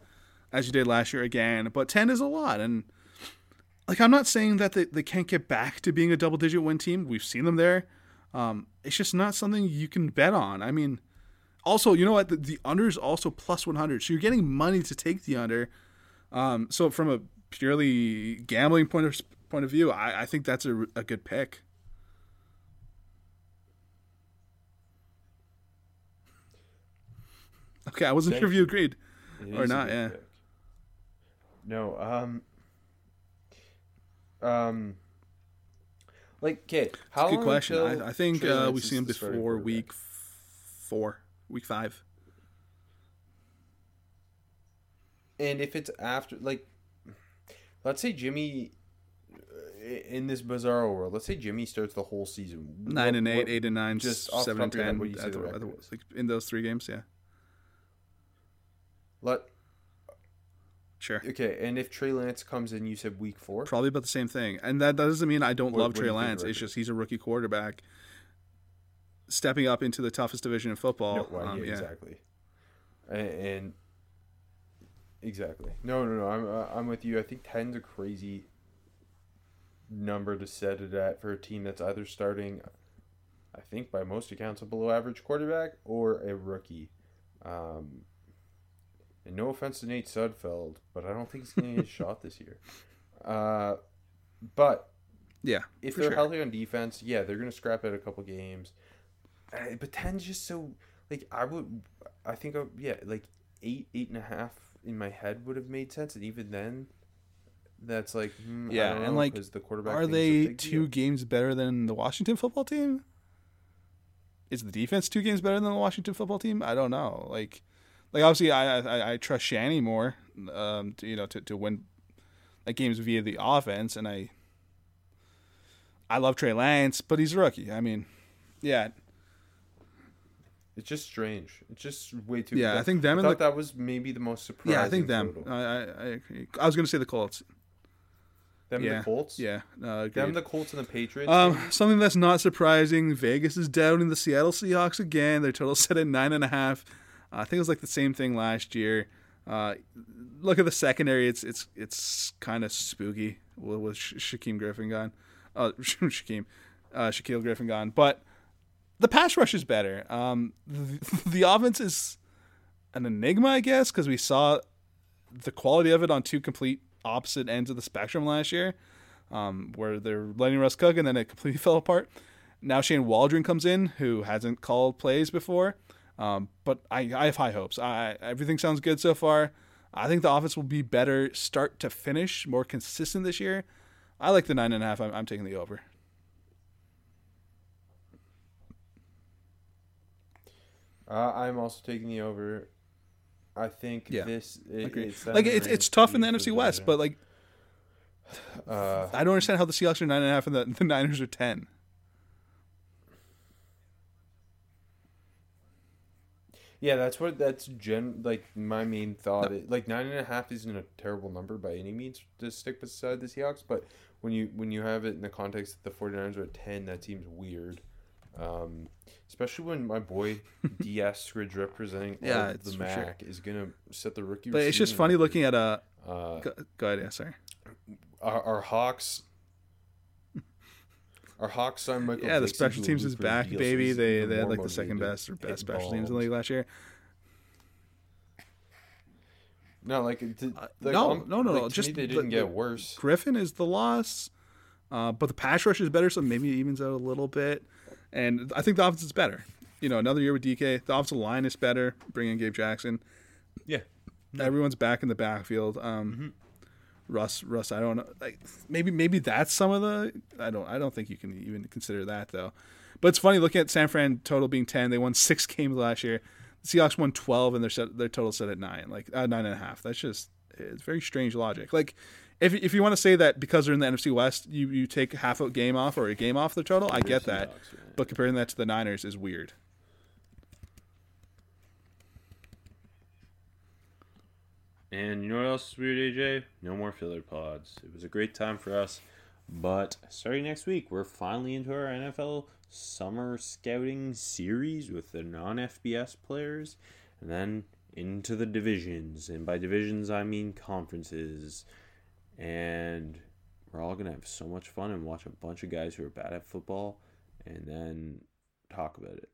as you did last year again. But ten is a lot, and like I'm not saying that they, they can't get back to being a double digit win team. We've seen them there. Um, it's just not something you can bet on. I mean, also you know what the, the under is also plus 100, so you're getting money to take the under. Um, so from a purely gambling point of point of view, I, I think that's a, a good pick. Okay, I wasn't Thank sure if you agreed. It Or not, yeah. pick. No, um, um, like, okay, how good long question. I, I think uh, we see him before week four, week five. and if it's after like, let's say Jimmy. uh, In this bizarre world, let's say Jimmy starts the whole season Nine What- and eight, what- eight and nine, just seven and top of your head, ten. what do you say at the the- the- like, in those three games, yeah, Let sure. okay, and if Trey Lance comes in, you said week four. Probably about the same thing, and that that doesn't mean I don't What- love what Trey the Lance. It's just he's a rookie quarterback, stepping up into the toughest division in football. No, well, Um, yeah, yeah. exactly. And, and exactly. No, no, no. I'm uh, I'm with you. I think 10's a crazy number to set it at for a team that's either starting, I think by most accounts, a below average quarterback or a rookie. Um, and no offense to Nate Sudfeld, but I don't think he's going to get a shot this year. Uh, but Yeah, if they're sure. healthy on defense, yeah, they're gonna scrap at a couple games. Uh, but 10's just so like I would, I think uh, yeah, like eight, eight and a half in my head would have made sense, and even then, that's like hmm, I Yeah, and, like, 'cause the quarterback Are they two deal. games better than the Washington football team? Is the defense two games better than the Washington football team? I don't know. Like, like obviously, I I, I trust Shanny more, um, to, you know, to, to win like games via the offense, and I I love Trey Lance, but he's a rookie. I mean, yeah, It's just strange. It's just way too. Yeah, I think them I thought the- that was maybe the most surprising. yeah, I think them. I I, I. I was gonna say the Colts. them yeah, the Colts. Yeah, them the Colts and the Patriots. Um, something that's not surprising. Vegas is doubting the Seattle Seahawks again. Their total set at nine and a half. Uh, I think it was like the same thing last year. Uh, look at the secondary. It's it's it's kind of spooky with, with Sha- Shaquem Griffin gone. Uh, Shaquem, uh, Shaquille Griffin gone. But the pass rush is better. Um, the, the offense is an enigma, I guess, because we saw the quality of it on two complete opposite ends of the spectrum last year um, where they're letting Russ cook, and then it completely fell apart. Now Shane Waldron comes in, who hasn't called plays before, um, but I, I have high hopes. I, everything sounds good so far. I think the offense will be better start to finish, more consistent this year. I like the nine and a half. I'm, I'm taking the over. uh, I'm also taking the over. I think Yeah, this it, it's Like it's it's tough in the NFC West, better. but like uh, I don't understand how the Seahawks are nine and a half and the, the Niners are ten. Yeah, that's what that's gen like my main thought. It, like nine and a half isn't a terrible number by any means to stick beside the Seahawks, but when you when you have it in the context that the 49ers are at ten, that seems weird. Um, especially when my boy Dee Eskridge representing Yeah, the for sure. MAC is gonna set the rookie. But it's just funny record. looking at a. Uh, Go, go ahead, yeah, sorry. our, our Hawks. Our Hawks signed Michael. Yeah, the special teams is back, deal, baby. They they had like the second best or and best special teams in the league last year. No, like, it like no, on- no, no, like, no, just me, they didn't the- get worse. Griffin is the loss, uh, but the pass rush is better, so maybe it evens out a little bit. And I think the offense is better. You know, another year with DK, the offensive line is better. Bring in Gabe Jackson. Yeah, Everyone's back in the backfield. Um, Russ, Russ, I don't know. Like maybe, maybe that's some of the. I don't. I don't think you can even consider that though. But it's funny looking at San Fran total being ten. They won six games last year. The Seahawks won twelve, and their set, their total set at nine, like uh, nine and a half. That's just it's very strange logic. Like if if you want to say that because they're in the NFC West, you you take half a game off or a game off the total, I get that. But comparing that to the Niners is weird. And you know what else is weird, AJ? No more filler pods. It was a great time for us. But starting next week, we're finally into our NFL summer scouting series with the non FBS players. And then into the divisions. And by divisions, I mean conferences. And we're all going to have so much fun and watch a bunch of guys who are bad at football and then talk about it.